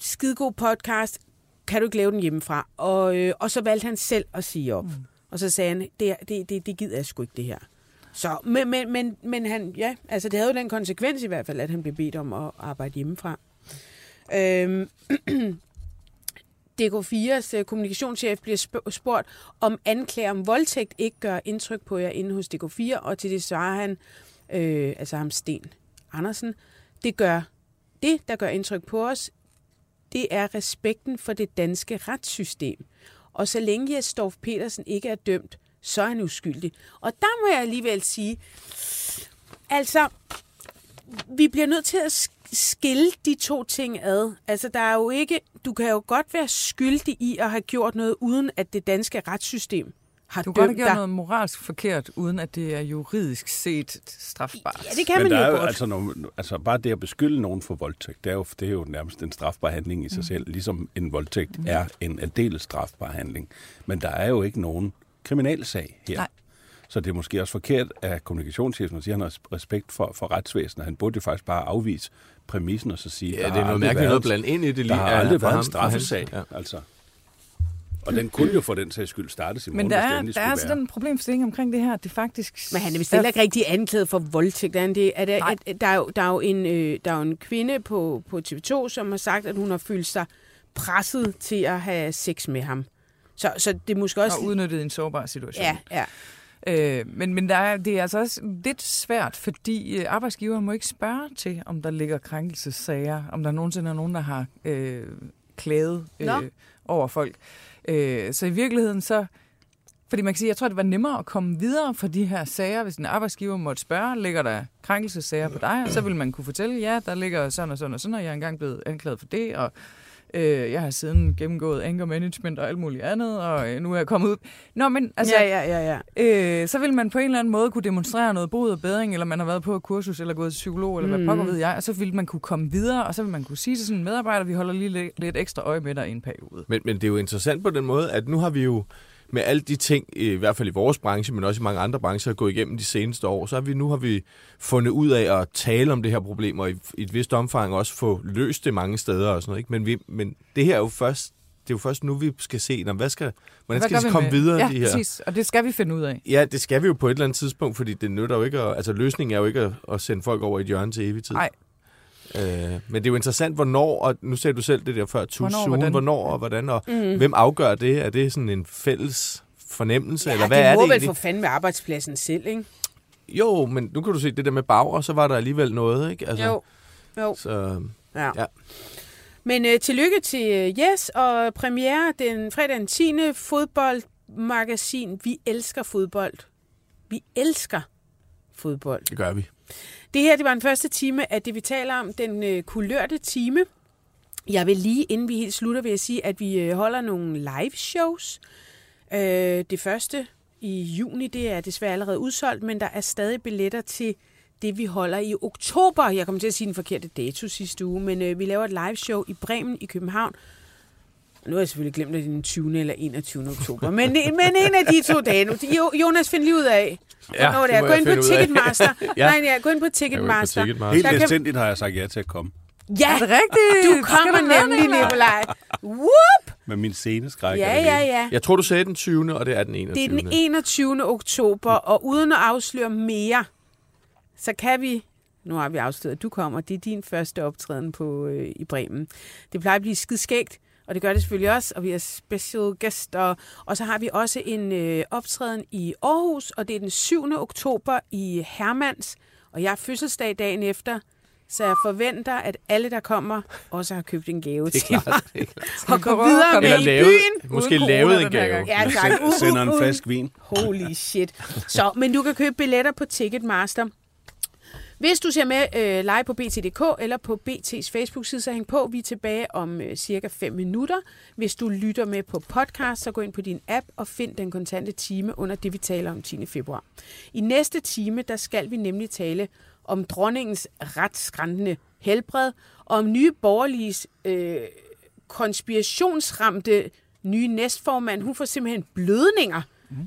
Skidegod podcast. Kan du ikke lave den hjemmefra? Og, øh, og så valgte han selv at sige op. Mm. Og så sagde han, det, det, det, det gider jeg sgu ikke, det her. Så, men, men, men, men han, ja, altså det havde jo den konsekvens i hvert fald, at han blev bedt om at arbejde hjemmefra. Øhm, DK4's øh, kommunikationschef bliver spurgt, om anklager om voldtægt ikke gør indtryk på jer inde hos DK4, og til det svarer han, øh, altså ham Sten Andersen, det gør det, der gør indtryk på os, det er respekten for det danske retssystem. Og så længe Jes Dorf Petersen ikke er dømt, så er han uskyldig. Og der må jeg alligevel sige, altså, vi bliver nødt til at skille de to ting ad. Altså, der er jo ikke, du kan jo godt være skyldig i at have gjort noget, uden at det danske retssystem har Du kan godt have gjort dig. noget moralsk forkert, uden at det er juridisk set strafbart. Ja, det kan Men man der er jo jo godt. altså, nogle, altså bare det at beskylde nogen for voldtægt, det er jo, det er jo nærmest en strafbar handling i sig selv, ligesom en voldtægt er en aldeles strafbar handling. Men der er jo ikke nogen kriminalsag her. Nej. Så det er måske også forkert af kommunikationschefen at sige, at han har respekt for, for retsvæsenet. Han burde jo faktisk bare afvise præmissen og så sige, Ja, der det er noget mærkeligt været- noget at blande ind i det lige. Der har Ja, aldrig for været ham- en straffesag. Ja. Altså. Og den kunne jo for den sags skyld starte sin Men der er, der er altså den problemstilling omkring det her, at det faktisk... Men han er vist heller ikke rigtig anklaget for voldtægt. Er han det? Er Nej. at, der, er jo, der, er jo en, øh, der er jo en kvinde på, på TV2, som har sagt, at hun har følt sig presset til at have sex med ham. Så, så det er måske også... Og udnyttet i en sårbar situation. Ja, ja. Øh, men men der er, det er altså også lidt svært, fordi øh, arbejdsgiver må ikke spørge til, om der ligger krænkelsessager, om der nogensinde er nogen, der har øh, klaget øh, Nå. over folk. Øh, så i virkeligheden så... Fordi man kan sige, jeg tror, det var nemmere at komme videre fra de her sager, hvis en arbejdsgiver måtte spørge, ligger der krænkelsessager på dig? Og så vil man kunne fortælle, ja, der ligger sådan og sådan og sådan, og jeg er engang blevet anklaget for det, og øh, jeg har siden gennemgået anger management og alt muligt andet, og øh, nu er jeg kommet ud. Nå, men altså, ja, ja, ja, ja. øh, så vil man på en eller anden måde kunne demonstrere noget bod og bedring, eller man har været på et kursus, eller gået til psykolog, eller hvad Mm. pokker ved jeg, og så vil man kunne komme videre, og så vil man kunne sige til sådan en medarbejder, vi holder lige lidt, lidt ekstra øje med dig i en periode. Men, men det er jo interessant på den måde, at nu har vi jo med alle de ting, i hvert fald i vores branche, men også i mange andre brancher, gået igennem de seneste år, så har vi nu har vi fundet ud af at tale om det her problem, og i, i et vist omfang også få løst det mange steder og sådan noget. Ikke? Men, vi, men det her er jo først, det er jo først nu, vi skal se, nå, hvad skal, hvordan Hvad skal de vi komme med- videre, ja, de her? præcis, og det skal vi finde ud af. Ja, det skal vi jo på et eller andet tidspunkt, fordi det nytter jo ikke at, altså løsningen er jo ikke at, at sende folk over i et hjørne til evig tid. Nej. Øh, men det er jo interessant, hvornår, og nu sagde du selv det der før, too Hvornår, soon, hvordan? hvornår og hvordan, og Mm. hvem afgør det? Er det sådan en fælles fornemmelse, Ja, eller hvad det er må det vel egentlig? for fanden med arbejdspladsen selv, ikke? Jo, men nu kan du se, det der med Bauer, så var der alligevel noget, ikke? Altså, Jo. Jo. Så, Ja. ja. Men øh, tillykke til øh, Yes og premiere den fredag den 10. fodboldmagasin. Vi elsker fodbold. Vi elsker fodbold. det gør vi. Det her det var den første time af det, vi taler om, den øh, kulørte time. Jeg vil lige, inden vi helt slutter, vil jeg sige, at vi øh, holder nogle live shows. Øh, det første i juni, det er desværre allerede udsolgt, men der er stadig billetter til det, vi holder i oktober. Jeg kommer til at sige den forkerte dato sidste uge, men øh, vi laver et live show i Bremen i København. Nu har jeg selvfølgelig glemt, at det er den 20. eller 21. oktober. Men, men en af de to dage. Nu, Jo- Jonas, find lige ud af, Ja, hvornår det det er. Gå ind på. Ticketmaster. Ja. Nej, ja, gå ind på Ticketmaster. Ticketmaster. Helt Der kan- bestendigt har jeg sagt ja til at komme. Ja, Er det rigtigt? du kommer du nemlig, Nicolaj? Nikolaj. Whoop! Med min sceneskræk. Ja, ja, ja. Jeg tror, du sagde den 20. og det er den 21. Det er den 21. oktober, og uden at afsløre mere, så kan vi... Nu har vi afsløret, at du kommer. Det er din første optræden på, øh, i Bremen. Det plejer at blive skidskægt, og det gør det selvfølgelig også, og vi har special guest, og, så har vi også en øh, optræden i Aarhus, og det er den 7. oktober i Hermans, og jeg har fødselsdag dagen efter, så jeg forventer, at alle, der kommer, også har købt en gave Det til er mig. klart. Er. Og gå Prøv at videre med Eller i lavet, byen. måske lavet en gave. Ja, tak. Send- Uh, Sender en flaske vin. Holy shit. Så, men du kan købe billetter på Ticketmaster. Hvis du ser med øh, live på BT.dk eller på BT's Facebook-side, så hæng på. Vi er tilbage om øh, cirka 5 minutter. Hvis du lytter med på podcast, så gå ind på din app og find den kontante time under det, vi taler om 10. februar. I næste time, der skal vi nemlig tale om dronningens retskrændende helbred, og om nye borgerliges øh, konspirationsramte nye næstformand. Hun får simpelthen blødninger,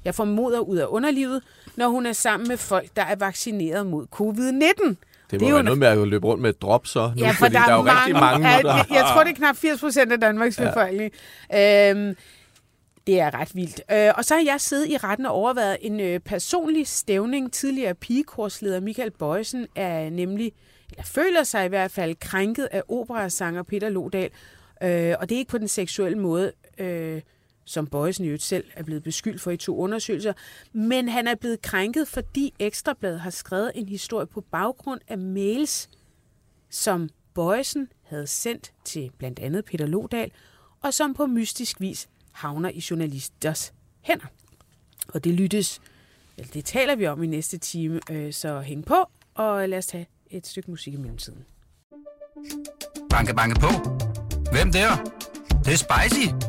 jeg formoder ud af underlivet, når hun er sammen med folk, der er vaccineret mod covid-19. Det Det må jo være noget med at løbe rundt med et drop så. Nu, Ja, for fordi der, er, jo rigtig mange, ja, der jeg, jeg tror, det er knap 80 procent af Danmarks ja. befolkning. Øhm, det er ret vildt. Øh, og så har jeg siddet i retten og overvejet en øh, personlig stævning. Tidligere pigekorsleder Michael Bøjsen er nemlig, eller føler sig i hvert fald, krænket af operasanger Peter Lodal. Øh, og det er ikke på den seksuelle måde, øh, som Bøjsen i øvrigt selv er blevet beskyldt for i to undersøgelser. Men han er blevet krænket, fordi Ekstrabladet har skrevet en historie på baggrund af mails, som Bøjsen havde sendt til blandt andet Peter Lodal, og som på mystisk vis havner i journalisters hænder. Og det lyttes, eller det taler vi om i næste time, øh, så hæng på, og lad os tage et stykke musik i mellemtiden. Banke, banke på. Hvem der? Det, det er spicy.